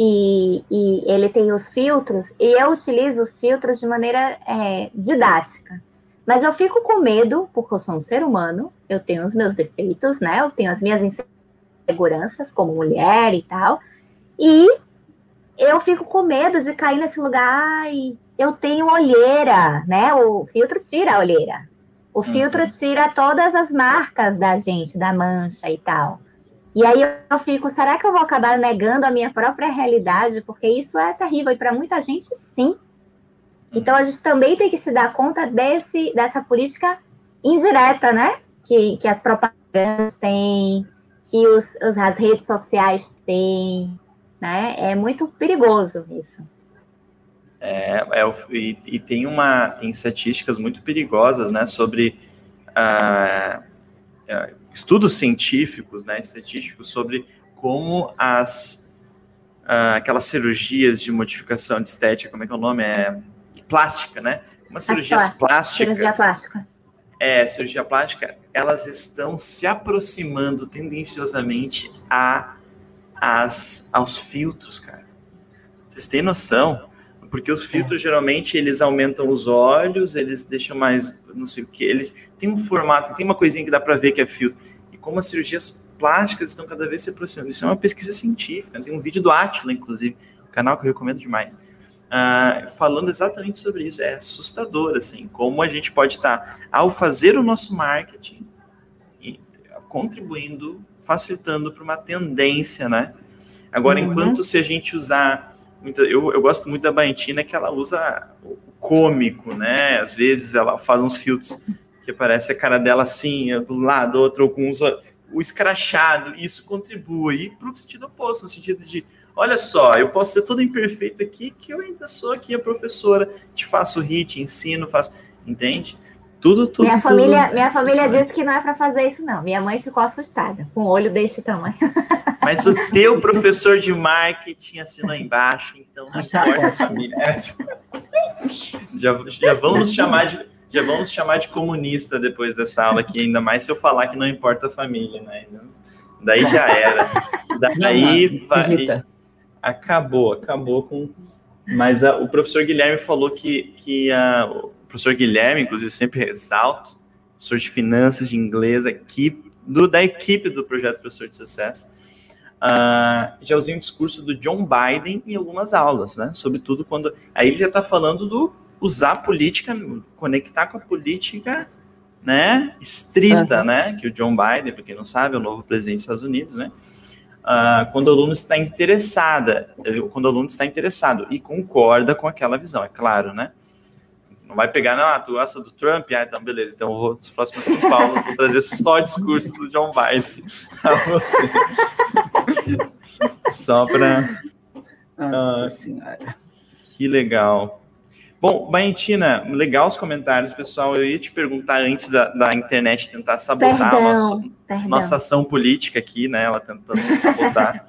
e, e, ele tem os filtros, e eu utilizo os filtros de maneira é, didática. Mas eu fico com medo, porque eu sou um ser humano, eu tenho os meus defeitos, né? Eu tenho as minhas inseguranças como mulher e tal. E eu fico com medo de cair nesse lugar e eu tenho olheira, né? O filtro tira a olheira. O filtro uhum. tira todas as marcas da gente, da mancha e tal. E aí eu fico, será que eu vou acabar negando a minha própria realidade? Porque isso é terrível, e para muita gente, sim. Então a gente também tem que se dar conta desse, dessa política indireta, né? Que, que as propagandas têm, que os, as redes sociais têm, né? É muito perigoso isso. É, é e, e, tem uma tem estatísticas muito perigosas, né? Sobre ah, é, estudos científicos, né? Estatísticos sobre como as ah, aquelas cirurgias de modificação de estética, como é que é o nome? É plástica, né? Umas cirurgias plásticas. Cirurgia plástica. É, cirurgia plástica, elas estão se aproximando tendenciosamente a, as, aos filtros, cara. Vocês têm noção? Porque os filtros, é. geralmente, eles aumentam os olhos, eles deixam mais, não sei o que, eles têm um formato, tem uma coisinha que dá para ver que é filtro. E como as cirurgias plásticas estão cada vez se aproximando. Isso é uma pesquisa científica. Tem um vídeo do Atila, inclusive, canal que eu recomendo demais uh, falando exatamente sobre isso. É assustador, assim, como a gente pode estar, ao fazer o nosso marketing, e contribuindo, facilitando para uma tendência, né? Agora, uhum. enquanto se a gente usar. Muita, eu, eu gosto muito da Baentina que ela usa o cômico, né? Às vezes ela faz uns filtros que parece a cara dela assim, do lado, outro, ou com os, o escrachado. Isso contribui para o sentido oposto, no sentido de olha só, eu posso ser todo imperfeito aqui, que eu ainda sou aqui a professora, te faço hit, ensino, faço, entende? Tudo, tudo. Minha tudo, família, minha família disse que não é para fazer isso, não. Minha mãe ficou assustada, com o olho deste tamanho. <laughs> Mas o teu professor de marketing assinou embaixo, então não importa, família. <laughs> Já, já vamos nos chamar de já vamos chamar de comunista depois dessa aula aqui, ainda mais se eu falar que não importa a família, né? Daí já era. Daí vai acabou, acabou com. Mas a, o professor Guilherme falou que, que a, professor Guilherme, inclusive, sempre ressalto, professor de finanças, de inglês, aqui, do, da equipe do projeto Professor de Sucesso, uh, já usei um discurso do John Biden em algumas aulas, né? Sobretudo quando. Aí ele já está falando do usar a política, conectar com a política né, estrita, uhum. né, que o John Biden, para quem não sabe, é o novo presidente dos Estados Unidos, né, uh, quando o aluno está interessada, quando o aluno está interessado e concorda com aquela visão, é claro, né? Não vai pegar, não, ah, tu gosta do Trump? Ah, então beleza, então eu vou, nos próximos cinco aulas, vou trazer só discurso do John Biden <laughs> para você. só para... Nossa uh, Senhora. Que legal. Bom, Baentina, legal os comentários, pessoal. Eu ia te perguntar antes da, da internet tentar sabotar perdão, a nossa, nossa ação política aqui, né? Ela tentando sabotar.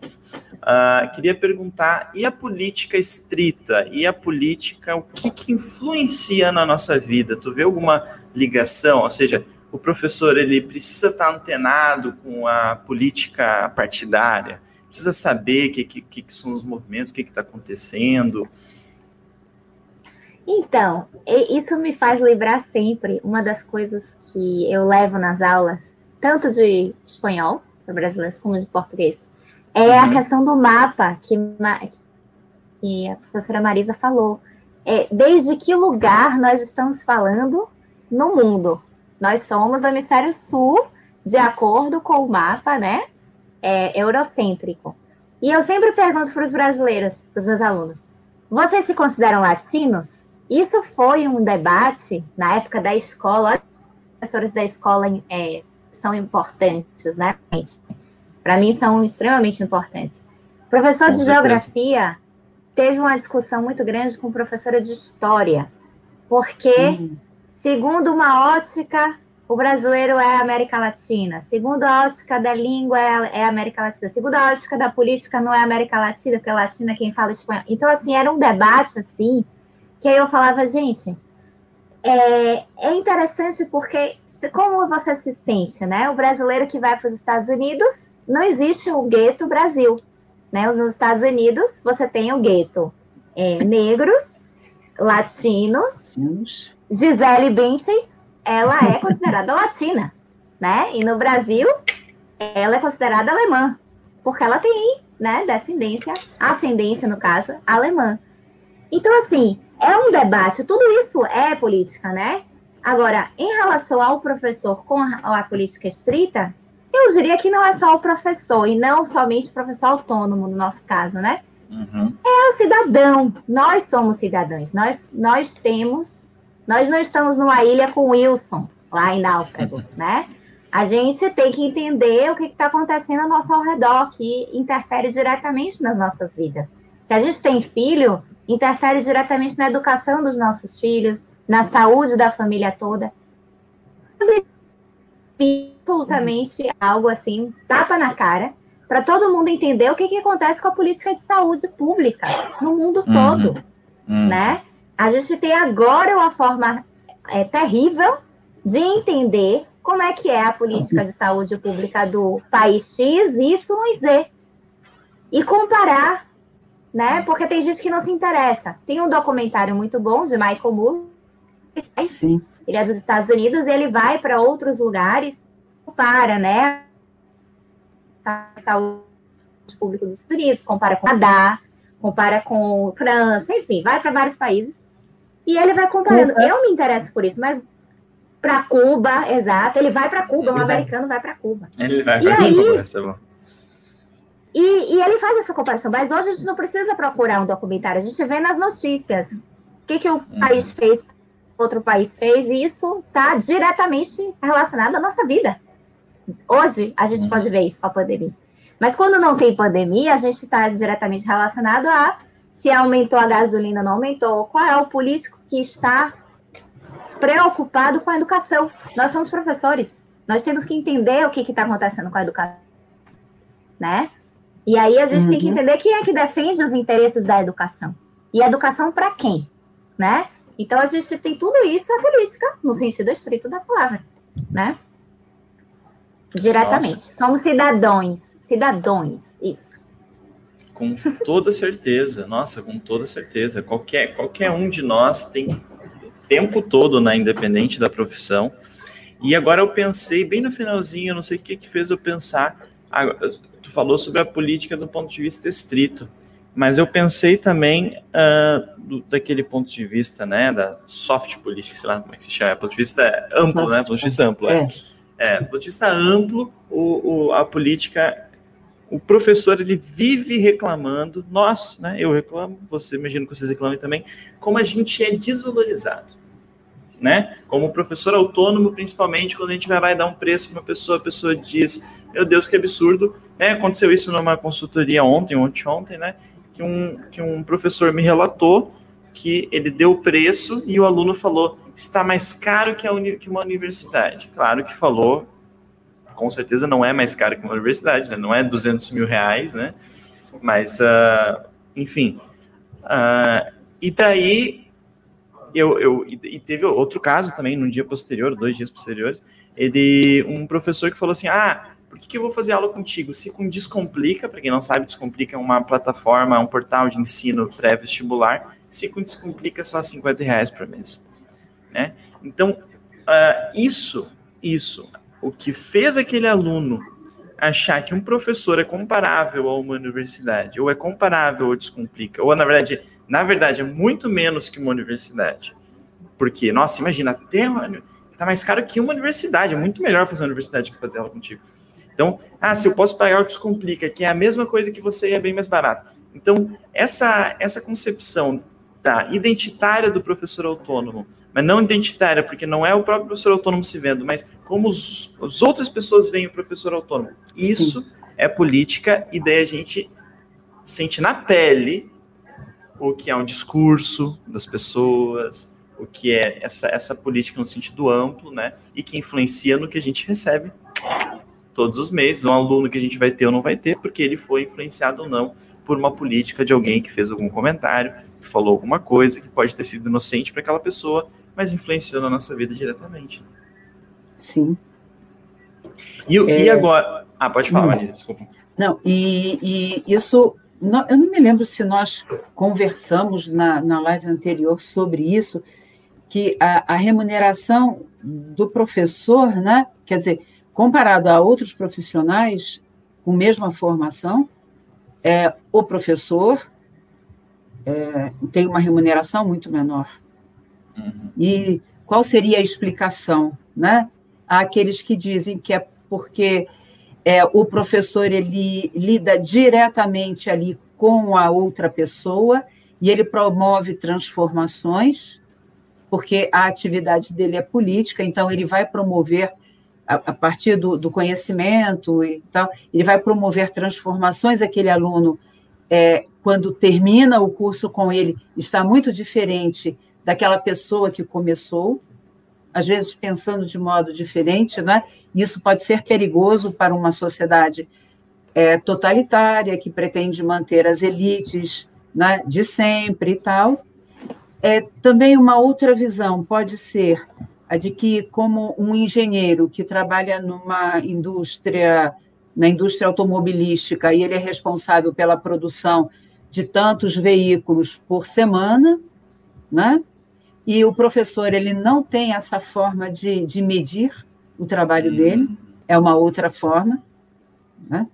Uh, queria perguntar, e a política estrita? E a política, o que, que influencia na nossa vida? Tu vê alguma ligação? Ou seja, o professor ele precisa estar antenado com a política partidária, precisa saber o que, que, que, são os movimentos, o que está acontecendo. Então, isso me faz lembrar sempre uma das coisas que eu levo nas aulas, tanto de espanhol para brasileiros como de português, é uhum. a questão do mapa que, que a professora Marisa falou. É, desde que lugar nós estamos falando no mundo? Nós somos o hemisfério sul, de acordo com o mapa, né? É, eurocêntrico. E eu sempre pergunto para os brasileiros, para os meus alunos: vocês se consideram latinos? Isso foi um debate na época da escola. Os professores da escola é, são importantes, né? Para mim, são extremamente importantes. O professor com de certeza. geografia teve uma discussão muito grande com professora de história, porque, uhum. segundo uma ótica, o brasileiro é a América Latina. Segundo a ótica da língua, é a América Latina. Segundo a ótica da política, não é a América Latina, porque a Latina é quem fala espanhol. Então, assim, era um debate, assim, que aí eu falava, gente, é, é interessante porque como você se sente, né? O brasileiro que vai para os Estados Unidos, não existe o gueto Brasil, né? Nos Estados Unidos, você tem o gueto é, negros, latinos. Gisele Bündchen, ela é <laughs> considerada latina, né? E no Brasil, ela é considerada alemã, porque ela tem, né, descendência, ascendência no caso, alemã. Então, assim, é um debate, tudo isso é política, né? Agora, em relação ao professor com a, a política estrita, eu diria que não é só o professor, e não somente o professor autônomo, no nosso caso, né? Uhum. É o cidadão. Nós somos cidadãos. Nós, nós temos. Nós não estamos numa ilha com Wilson, lá em Náufrago, <laughs> né? A gente tem que entender o que está acontecendo ao nosso redor, que interfere diretamente nas nossas vidas. Se a gente tem filho, interfere diretamente na educação dos nossos filhos, na saúde da família toda. Absolutamente algo assim, tapa na cara, para todo mundo entender o que, que acontece com a política de saúde pública no mundo uhum. todo, uhum. né? A gente tem agora uma forma é, terrível de entender como é que é a política de saúde pública do país X, Y e Z. E comparar, né? Porque tem gente que não se interessa. Tem um documentário muito bom de Michael Moore. Sim. Ele é dos Estados Unidos e ele vai para outros lugares, para, né? Saúde pública dos Estados Unidos, compara com o Canadá, compara com França, enfim, vai para vários países. E ele vai comparando. Uhum. Eu me interesso por isso, mas para Cuba, exato. Ele vai para Cuba, um ele americano vai, vai para Cuba. Ele vai para Cuba, e, e ele faz essa comparação, mas hoje a gente não precisa procurar um documentário, a gente vê nas notícias. O que, que o uhum. país fez, outro país fez, e isso está diretamente relacionado à nossa vida. Hoje a gente uhum. pode ver isso com a pandemia. Mas quando não tem pandemia, a gente está diretamente relacionado a se aumentou a gasolina, não aumentou, qual é o político que está preocupado com a educação. Nós somos professores, nós temos que entender o que está acontecendo com a educação, né? E aí a gente uhum. tem que uhum. entender quem é que defende os interesses da educação. E educação para quem, né? Então a gente tem tudo isso a política, no sentido estrito da palavra, né? Diretamente. Nossa. Somos cidadãos, cidadãos, isso. Com toda certeza, nossa, com toda certeza. Qualquer, qualquer um de nós tem tempo todo, né, independente da profissão. E agora eu pensei bem no finalzinho, eu não sei o que que fez eu pensar. Ah, tu falou sobre a política do ponto de vista estrito, mas eu pensei também uh, do, daquele ponto de vista, né, da soft política, sei lá como é que se chama, ponto de vista amplo, soft. né, ponto de vista amplo, é. é. é ponto de vista amplo, o, o, a política o professor ele vive reclamando, nós, né, eu reclamo, você imagino que vocês reclamem também, como a gente é desvalorizado né? Como professor autônomo, principalmente quando a gente vai lá e dá um preço para uma pessoa, a pessoa diz: Meu Deus, que absurdo. Né? Aconteceu isso numa consultoria ontem, ontem, ontem, né? Que um, que um professor me relatou que ele deu o preço e o aluno falou: está mais caro que, a uni que uma universidade. Claro que falou, com certeza não é mais caro que uma universidade, né? Não é 200 mil reais, né? Mas, uh, enfim. Uh, e daí eu, eu, e teve outro caso também, num dia posterior, dois dias posteriores, ele, um professor que falou assim, ah, por que, que eu vou fazer aula contigo? Se com Descomplica, para quem não sabe, Descomplica é uma plataforma, um portal de ensino pré-vestibular, se com Descomplica é só 50 reais por mês. Né? Então, uh, isso, isso, o que fez aquele aluno achar que um professor é comparável a uma universidade, ou é comparável ao Descomplica, ou na verdade na verdade, é muito menos que uma universidade. Porque, nossa, imagina, até uma, tá mais caro que uma universidade. É muito melhor fazer uma universidade que fazer ela contigo. Então, ah, se eu posso pagar o Descomplica, que é a mesma coisa que você e é bem mais barato. Então, essa, essa concepção da identitária do professor autônomo, mas não identitária, porque não é o próprio professor autônomo se vendo, mas como os, as outras pessoas veem o professor autônomo. Isso Sim. é política, e daí a gente sente na pele o que é um discurso das pessoas, o que é essa, essa política no sentido amplo, né? E que influencia no que a gente recebe todos os meses, um aluno que a gente vai ter ou não vai ter, porque ele foi influenciado ou não por uma política de alguém que fez algum comentário, que falou alguma coisa, que pode ter sido inocente para aquela pessoa, mas influenciou na nossa vida diretamente. Sim. E, é... e agora. Ah, pode falar, Marisa, desculpa. Não, e, e isso eu não me lembro se nós conversamos na, na live anterior sobre isso, que a, a, remuneração do professor, né, quer dizer, comparado a outros profissionais com mesma formação, é, o professor é, tem uma remuneração muito menor. Uhum. E qual seria a explicação né, àqueles que dizem que é porque é, o professor ele lida diretamente ali com a outra pessoa e ele promove transformações, porque a atividade dele é política, então ele vai promover a, a partir do, do, conhecimento e tal, ele vai promover transformações. Aquele aluno, é, quando termina o curso com ele, está muito diferente daquela pessoa que começou, às vezes pensando de modo diferente, né? Isso pode ser perigoso para uma sociedade é, totalitária que pretende manter as elites né, de sempre e tal. É, também uma outra visão pode ser a de que, como um engenheiro que trabalha numa indústria, na indústria automobilística, e ele é responsável pela produção de tantos veículos por semana, né? e o professor ele não tem essa forma de, de medir o trabalho dele, é uma outra forma. Né?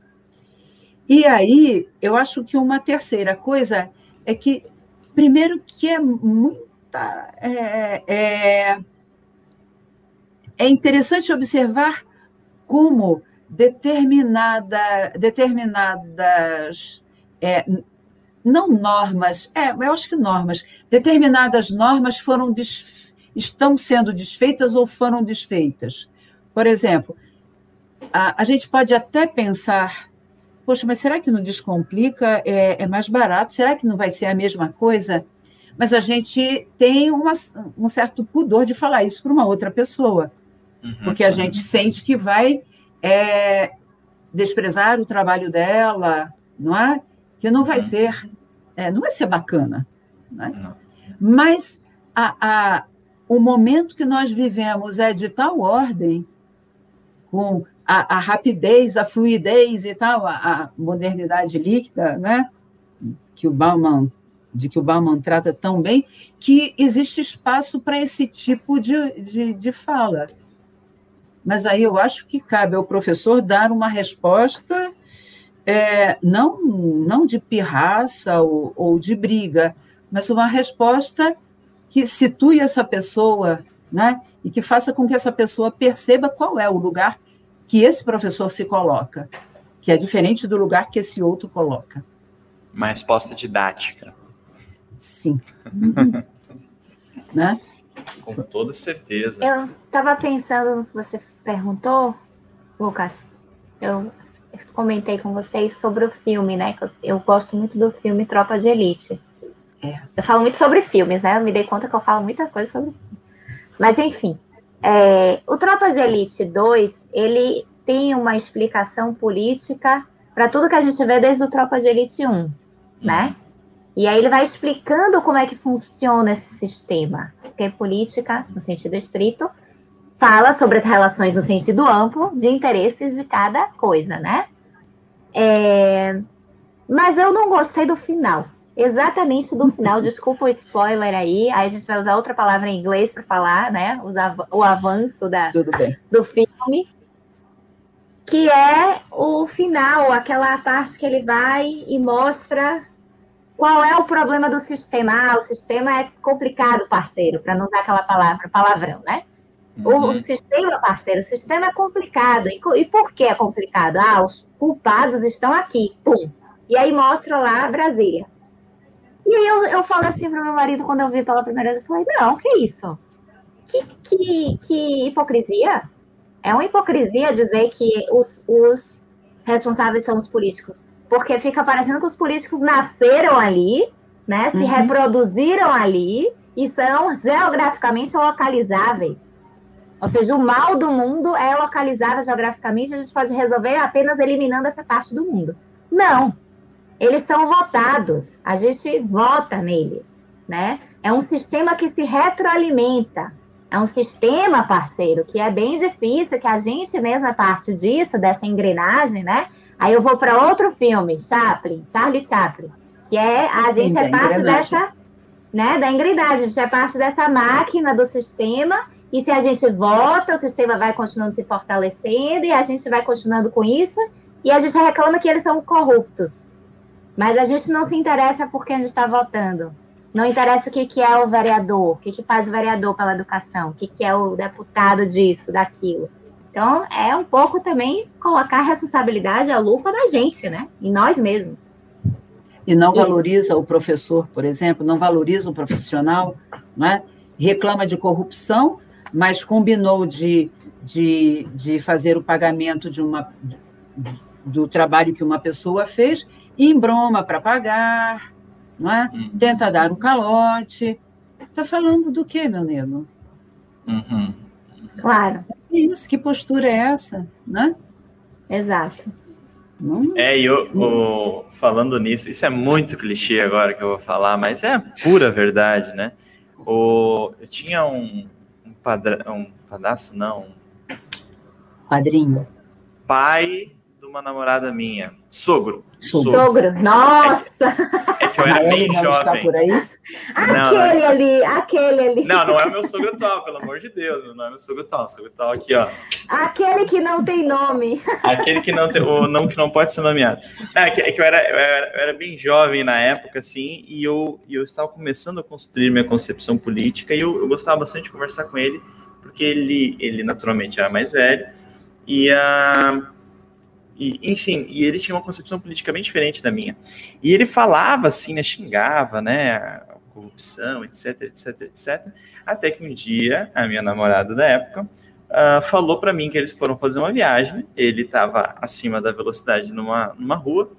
E aí, eu acho que uma terceira coisa é que, primeiro, que é muita. É, é, é interessante observar como determinada, determinadas é, não normas, é, eu acho que normas, determinadas normas foram estão sendo desfeitas ou foram desfeitas. Por exemplo, a, a gente pode até pensar, poxa, mas será que não descomplica? É, é, mais barato? Será que não vai ser a mesma coisa? Mas a gente tem uma, um certo pudor de falar isso para uma outra pessoa, uhum, porque a uhum. gente sente que vai é, desprezar o trabalho dela, não é? Que não vai uhum. ser é, não vai ser bacana. Né? Mas a, a, o momento que nós vivemos é de tal ordem, com a, a rapidez, a fluidez e tal, a, a, modernidade líquida, né? que o Bauman, de que o Bauman trata tão bem, que existe espaço para esse tipo de, de, de fala. Mas aí eu acho que cabe ao professor dar uma resposta é, não, não de pirraça ou, ou de briga, mas uma resposta que situe essa pessoa, né? E que faça com que essa pessoa perceba qual é o lugar que esse professor se coloca, que é diferente do lugar que esse outro coloca. Uma resposta didática. Sim. <laughs> né? Com toda certeza. Eu estava pensando, você perguntou, Lucas, eu comentei com vocês sobre o filme, né? Eu, eu gosto muito do filme Tropa de Elite. É. Eu falo muito sobre filmes, né? Eu me dei conta que eu falo muita coisa sobre filme. Mas, enfim, é, o Tropa de Elite 2, ele tem uma explicação política para tudo que a gente vê desde o Tropa de Elite 1, né? E aí ele vai explicando como é que funciona esse sistema. Porque política, no sentido estrito, fala sobre as relações no sentido amplo de interesses de cada coisa, né? É... Mas eu não gostei do final. Exatamente do final, <laughs> desculpa o spoiler aí. Aí a gente vai usar outra palavra em inglês para falar, né? Usar o avanço da, do filme. Que é o final, aquela parte que ele vai e mostra qual é o problema do sistema. Ah, o sistema é complicado, parceiro, para não dar aquela palavra, palavrão, né? Uhum. O sistema, parceiro, o sistema é complicado. E, e por que é complicado? Ah, os culpados estão aqui, pum. E aí mostra lá Brasília. E aí eu, eu falo assim para meu marido quando eu vi pela primeira vez, eu falei, não, que isso? Que, que, que hipocrisia? É uma hipocrisia dizer que os, os responsáveis são os políticos. Porque fica parecendo que os políticos nasceram ali, né? Se uhum. reproduziram ali e são geograficamente localizáveis. Ou seja, o mal do mundo é localizado geograficamente, a gente pode resolver apenas eliminando essa parte do mundo. Não. Eles são votados, a gente vota neles, né? É um sistema que se retroalimenta. É um sistema, parceiro, que é bem difícil, que a gente mesmo é parte disso, dessa engrenagem, né? Aí eu vou para outro filme, Chaplin, Charlie Chaplin, que é a gente Sim, é parte dessa, né, da engrenagem, a gente é parte dessa máquina do sistema e se a gente vota, o sistema vai continuando se fortalecendo e a gente vai continuando com isso. E a gente reclama que eles são corruptos. Mas a gente não se interessa por quem a gente está votando. Não interessa o que, que é o vereador, o que, que faz o vereador pela educação, o que, que é o deputado disso, daquilo. Então, é um pouco também colocar a responsabilidade, a lupa na gente, né? Em nós mesmos. E não Isso. valoriza o professor, por exemplo, não valoriza o profissional, né? reclama de corrupção, mas combinou de, de, de fazer o pagamento de uma, do trabalho que uma pessoa fez e embroma para pagar, não é? Uhum. tenta dar um calote. Está falando do quê, meu nego? Uhum. Claro. Isso, que postura é essa, né? Exato. É, e eu, o, falando nisso, isso é muito clichê agora que eu vou falar, mas é pura verdade, né? O, eu tinha um, um, padra, um padrasto, não. Padrinho. Pai uma namorada minha. Sogro. Sogro. Sogro. Nossa! É, é que eu era bem jovem. por aí? Não, aquele não ali, aquele ali. Não, não é o meu sogro atual, pelo amor de Deus. Não é meu sogro atual. Sogro atual aqui, ó. Aquele que não tem nome. Aquele que não tem, o nome que não pode ser nomeado. É que, é que eu, era, eu, era, eu, era, bem jovem na época, assim, e eu, e eu estava começando a construir minha concepção política, e eu, eu gostava bastante de conversar com ele, porque ele, ele naturalmente era mais velho, e a. Uh, e, enfim, e ele tinha uma concepção política bem diferente da minha. E ele falava assim, né, xingava, né, corrupção, etc, etc, etc. Até que um dia, a minha namorada da época uh, falou para mim que eles foram fazer uma viagem. Ele estava acima da velocidade numa, numa rua.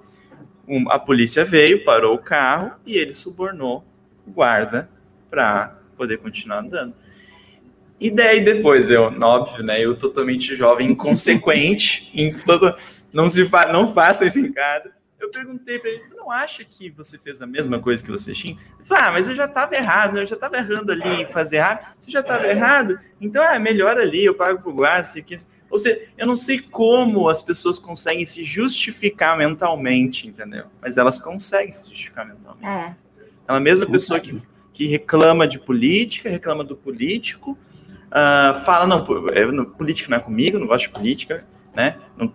Um, a polícia veio, parou o carro e ele subornou o guarda para poder continuar andando. E daí depois eu, óbvio, né, eu totalmente jovem, inconsequente, em todo, não, se fa não faça isso em casa. Eu perguntei para ele, tu não acha que você fez a mesma coisa que você tinha? Ele falou, ah, mas eu já estava errado, né? eu já estava errando ali em fazer errado. Você já estava errado? Então é melhor ali, eu pago pro guarda, se Ou seja, eu não sei como as pessoas conseguem se justificar mentalmente, entendeu? Mas elas conseguem se justificar mentalmente. É. É a mesma pessoa que, que reclama de política, reclama do político, uh, fala, não, política não é comigo, não gosto de política, né? Não, uh,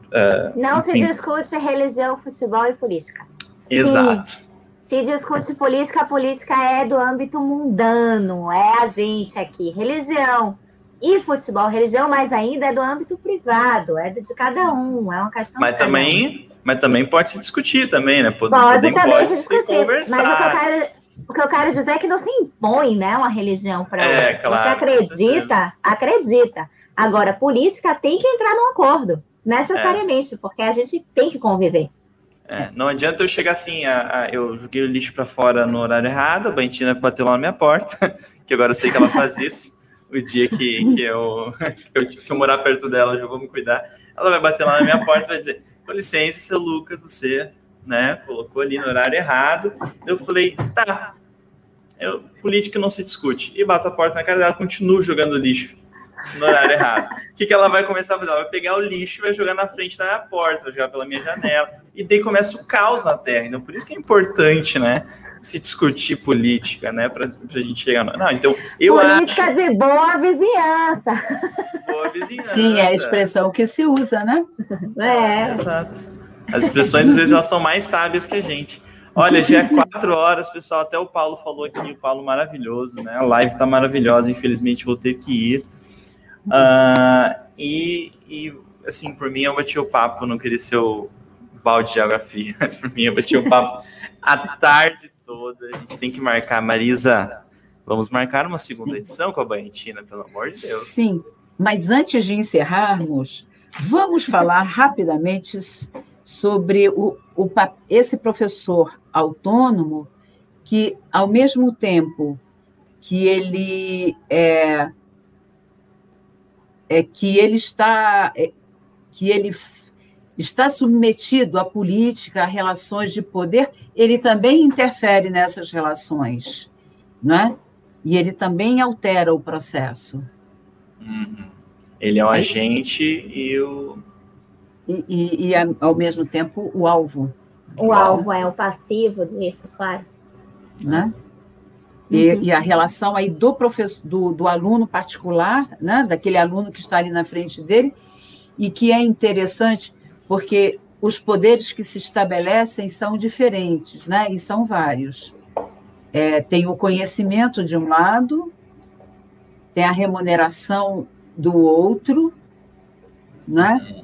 não se discute religião, futebol e política. Exato. Se discute política, a política é do âmbito mundano, é a gente aqui. Religião e futebol, religião mais ainda é do âmbito privado, é de cada um, é uma questão Mas também, um. mas também pode se discutir também, né? Pode, pode também pode se discutir. Se conversar. Mas o que, eu quero, o que eu quero dizer é que não se impõe, né, uma religião para é, claro, Você acredita, acredita. Agora, política tem que entrar num acordo. Necessariamente, é. porque a gente tem que conviver. É, não adianta eu chegar assim, a, a, eu joguei o lixo para fora no horário errado, a Bantina bateu lá na minha porta, <laughs> que agora eu sei que ela faz isso. O dia que, que, eu, que, <laughs> eu, que eu morar perto dela, eu já vou me cuidar. Ela vai bater lá na minha porta e vai dizer: com licença, seu Lucas, você né, colocou ali no horário errado. Eu falei: tá, eu, política não se discute. E bato a porta na cara dela, continuo jogando lixo no horário errado. O que, que ela vai começar a fazer? Ela vai pegar o lixo e vai jogar na frente da minha porta, vai jogar pela minha janela. E daí começa o caos na Terra. Então, por isso que é importante, né? Se discutir política, né? Para a gente chegar. No... Não, então, eu política acho... de boa vizinhança. Boa vizinhança. Sim, é a expressão que se usa, né? É. Exato. As expressões, às vezes, elas são mais sábias que a gente. Olha, já é <laughs> quatro horas, pessoal. Até o Paulo falou aqui, o Paulo maravilhoso, né? A live tá maravilhosa, infelizmente vou ter que ir. Uh, e, e, assim, por mim eu bati o papo, não queria ser o balde de geografia, mas por mim eu bati o papo a tarde toda. A gente tem que marcar, Marisa. Vamos marcar uma segunda Sim. edição com a Banhentina, pelo amor de Deus. Sim, mas antes de encerrarmos, vamos falar <laughs> rapidamente sobre o, o, esse professor autônomo que, ao mesmo tempo que ele é, é que ele está é, que ele está submetido à política, a relações de poder, ele também interfere nessas relações, né? E ele também altera o processo. Uhum. Ele é um agente e o e, e, e, ao mesmo tempo o alvo. O alvo é o passivo disso, claro. Né? E, uhum. e, a relação aí do professor, do, do, aluno particular, né, daquele aluno que está ali na frente dele, e que é interessante porque os poderes que se estabelecem são diferentes, né, e são vários. É, tem o conhecimento de um lado, tem a remuneração do outro, né?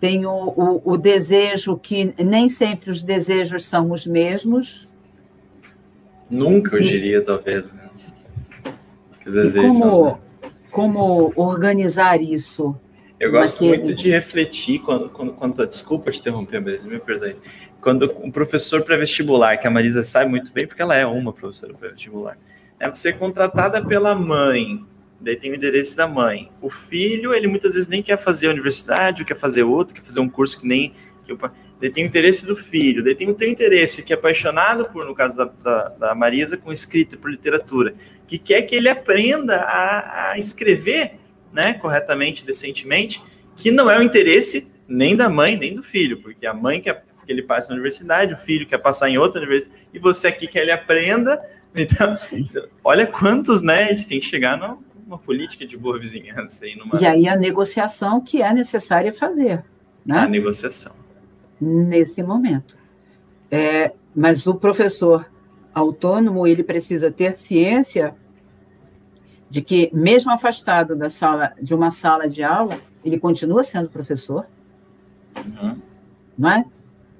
Tem o, o, o, desejo que nem sempre os desejos são os mesmos. Nunca, eu diria, talvez. Né? Que os desejos como, como organizar isso? Eu gosto muito de refletir quando, quando, quando desculpa te interromper, Marisa, me perdoe. Quando um professor pré-vestibular, que a Marisa sabe muito bem, porque ela é uma professora pré-vestibular, é você contratada pela mãe, daí tem o endereço da mãe. O filho, ele muitas vezes nem quer fazer a universidade, ou quer fazer outro, quer fazer um curso que nem. Que daí tem o interesse do filho, daí tem o teu interesse, que é apaixonado por, no caso da, da, da Marisa, com escrita, por literatura, que quer que ele aprenda a, a escrever né, corretamente, decentemente, que não é o interesse nem da mãe, nem do filho, porque a mãe quer que ele passe na universidade, o filho quer passar em outra universidade, e você aqui quer que ele aprenda. <laughs> Então, olha quantos, né? A gente tem que chegar numa política de boa vizinhança. Aí numa... E aí a negociação que é necessária fazer. Né? A negociação. Nesse momento. É, mas o professor autônomo, ele precisa ter ciência de que, mesmo afastado da sala, de uma sala de aula, ele continua sendo professor, uhum. não é?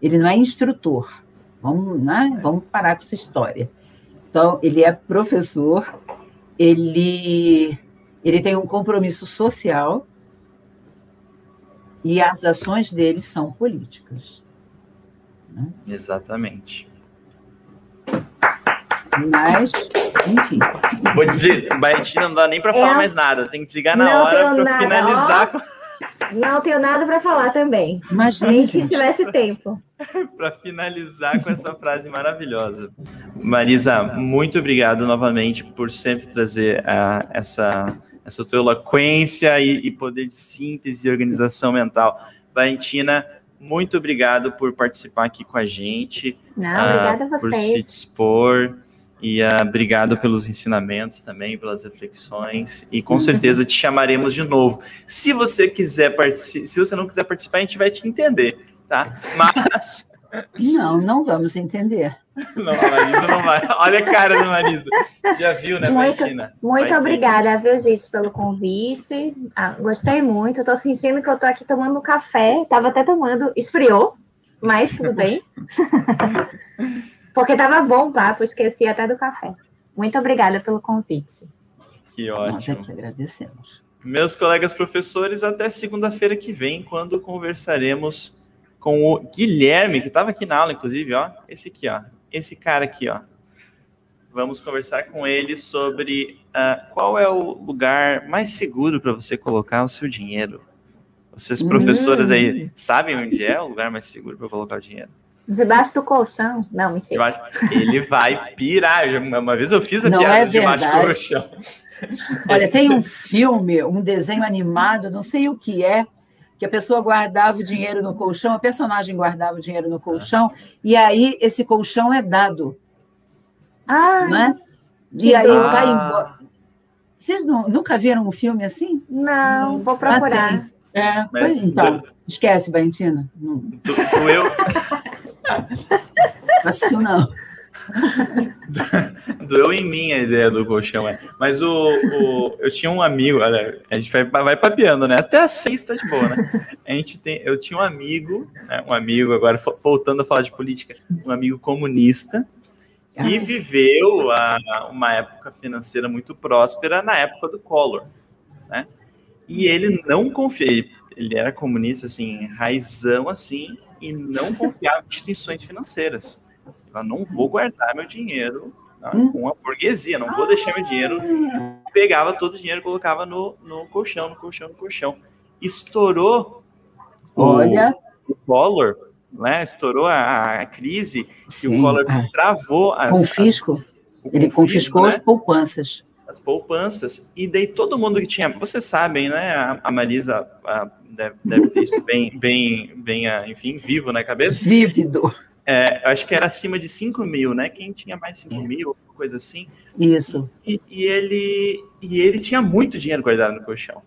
Ele não é instrutor. Vamos, né? Vamos parar com essa história. Então, ele é professor, ele, ele tem um compromisso social e as ações dele são políticas. Né? Exatamente. Mas, enfim. Vou dizer, Baitina não dá nem para falar mais nada, tem que desligar na não hora para finalizar. Não tenho nada para falar também. Mas nem que tivesse tempo. <laughs> para finalizar com essa frase maravilhosa. Marisa, muito obrigado novamente por sempre trazer uh, essa, essa tua eloquência e, e, poder de síntese e organização mental. Valentina, muito obrigado por participar aqui com a gente. Não, uh, obrigada a vocês. Por se dispor. E uh, obrigado pelos ensinamentos também, pelas reflexões. E com <laughs> certeza te chamaremos de novo. Se você quiser participar, se você não quiser participar, a gente vai te entender, tá? <laughs> Mas. Não, não vamos entender. <laughs> Não, a Marisa não vai. Olha a cara da Marisa. Já viu, né, muito, Muito vai obrigada, ter. viu, gente, pelo convite. Ah, gostei muito. Estou sentindo que eu estou aqui tomando café. Estava até tomando. Esfriou, mas tudo bem. <laughs> Porque estava bom o papo, esqueci até do café. Muito obrigada pelo convite. Que ótimo. Nós que agradecemos. Meus colegas professores, até segunda-feira que vem, quando conversaremos com o Guilherme, que estava aqui na aula, inclusive, ó. Esse aqui, ó. Esse cara aqui, ó. Vamos conversar com ele sobre uh, qual é o lugar mais seguro para você colocar o seu dinheiro. Vocês, professoras aí, hum. sabem onde é o lugar mais seguro para colocar o dinheiro? Debaixo do colchão? Não, mentira. Ele vai pirar. Uma vez eu fiz a não piada é debaixo do colchão. Olha, tem um filme, um desenho animado, não sei o que é, que a pessoa guardava o dinheiro no colchão, a personagem guardava o dinheiro no colchão, e aí esse colchão é dado. Ah, né? E aí ah. vai embora. Vocês não, nunca viram um filme assim? Não, vou procurar. Ah, é, pois então, esquece, Valentina. eu. Fácil <laughs> não. <laughs> Doeu em mim a ideia do colchão, é. Mas o, o, eu tinha um amigo, olha, a gente vai, vai papeando, né? Até a seis tá de boa, né? A gente tem, eu tinha um amigo, né? um amigo, agora voltando a falar de política, um amigo comunista, que viveu a, uma época financeira muito próspera na época do Collor, né? E ele não confia, ele, ele era comunista, assim, raizão, assim, e não confiava em instituições financeiras. Eu não vou guardar meu dinheiro tá, hum. com a burguesia, não vou deixar meu dinheiro. Pegava todo o dinheiro e colocava no, no colchão, no colchão, no colchão. Estourou Olha. o, o Collor, né? Estourou a, a crise Sim. e o Collor ah. travou as. Confisco. As, Ele confiscou né? as poupanças as poupanças, e daí todo mundo que tinha, vocês sabem, né, a, a Marisa a, deve, deve, ter isso bem, bem, bem, enfim, vivo na cabeça. Vívido. É, acho que era acima de 5 mil, né, quem tinha mais 5 é. mil, coisa assim. Isso. E, e, ele, e ele tinha muito dinheiro guardado no colchão.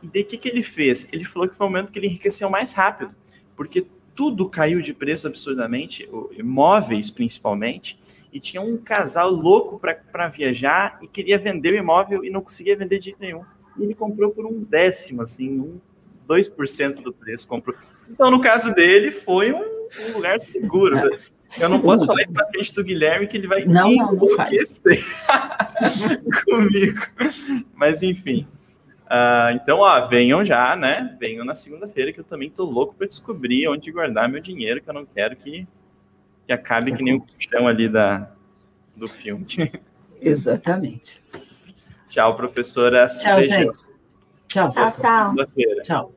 E daí o que, que ele fez? Ele falou que foi o momento que ele enriqueceu mais rápido, porque tudo caiu de preço absurdamente, imóveis principalmente, e tinha um casal louco para viajar e queria vender o imóvel e não conseguia vender de jeito nenhum. E ele comprou por um décimo, assim, um 2% do preço. Compro. Então, no caso dele, foi um, um lugar seguro. É. Eu não posso falar isso na frente do Guilherme, que ele vai não, enlouquecer <laughs> comigo. Mas, enfim. Uh, então, ó, venham já, né? Venham na segunda-feira, que eu também tô louco para descobrir onde guardar meu dinheiro, que eu não quero que, que acabe que nem o chão ali da, do filme. <laughs> Exatamente. Tchau, professora. Tchau, gente. Tchau, tchau. Tchau. Tchau.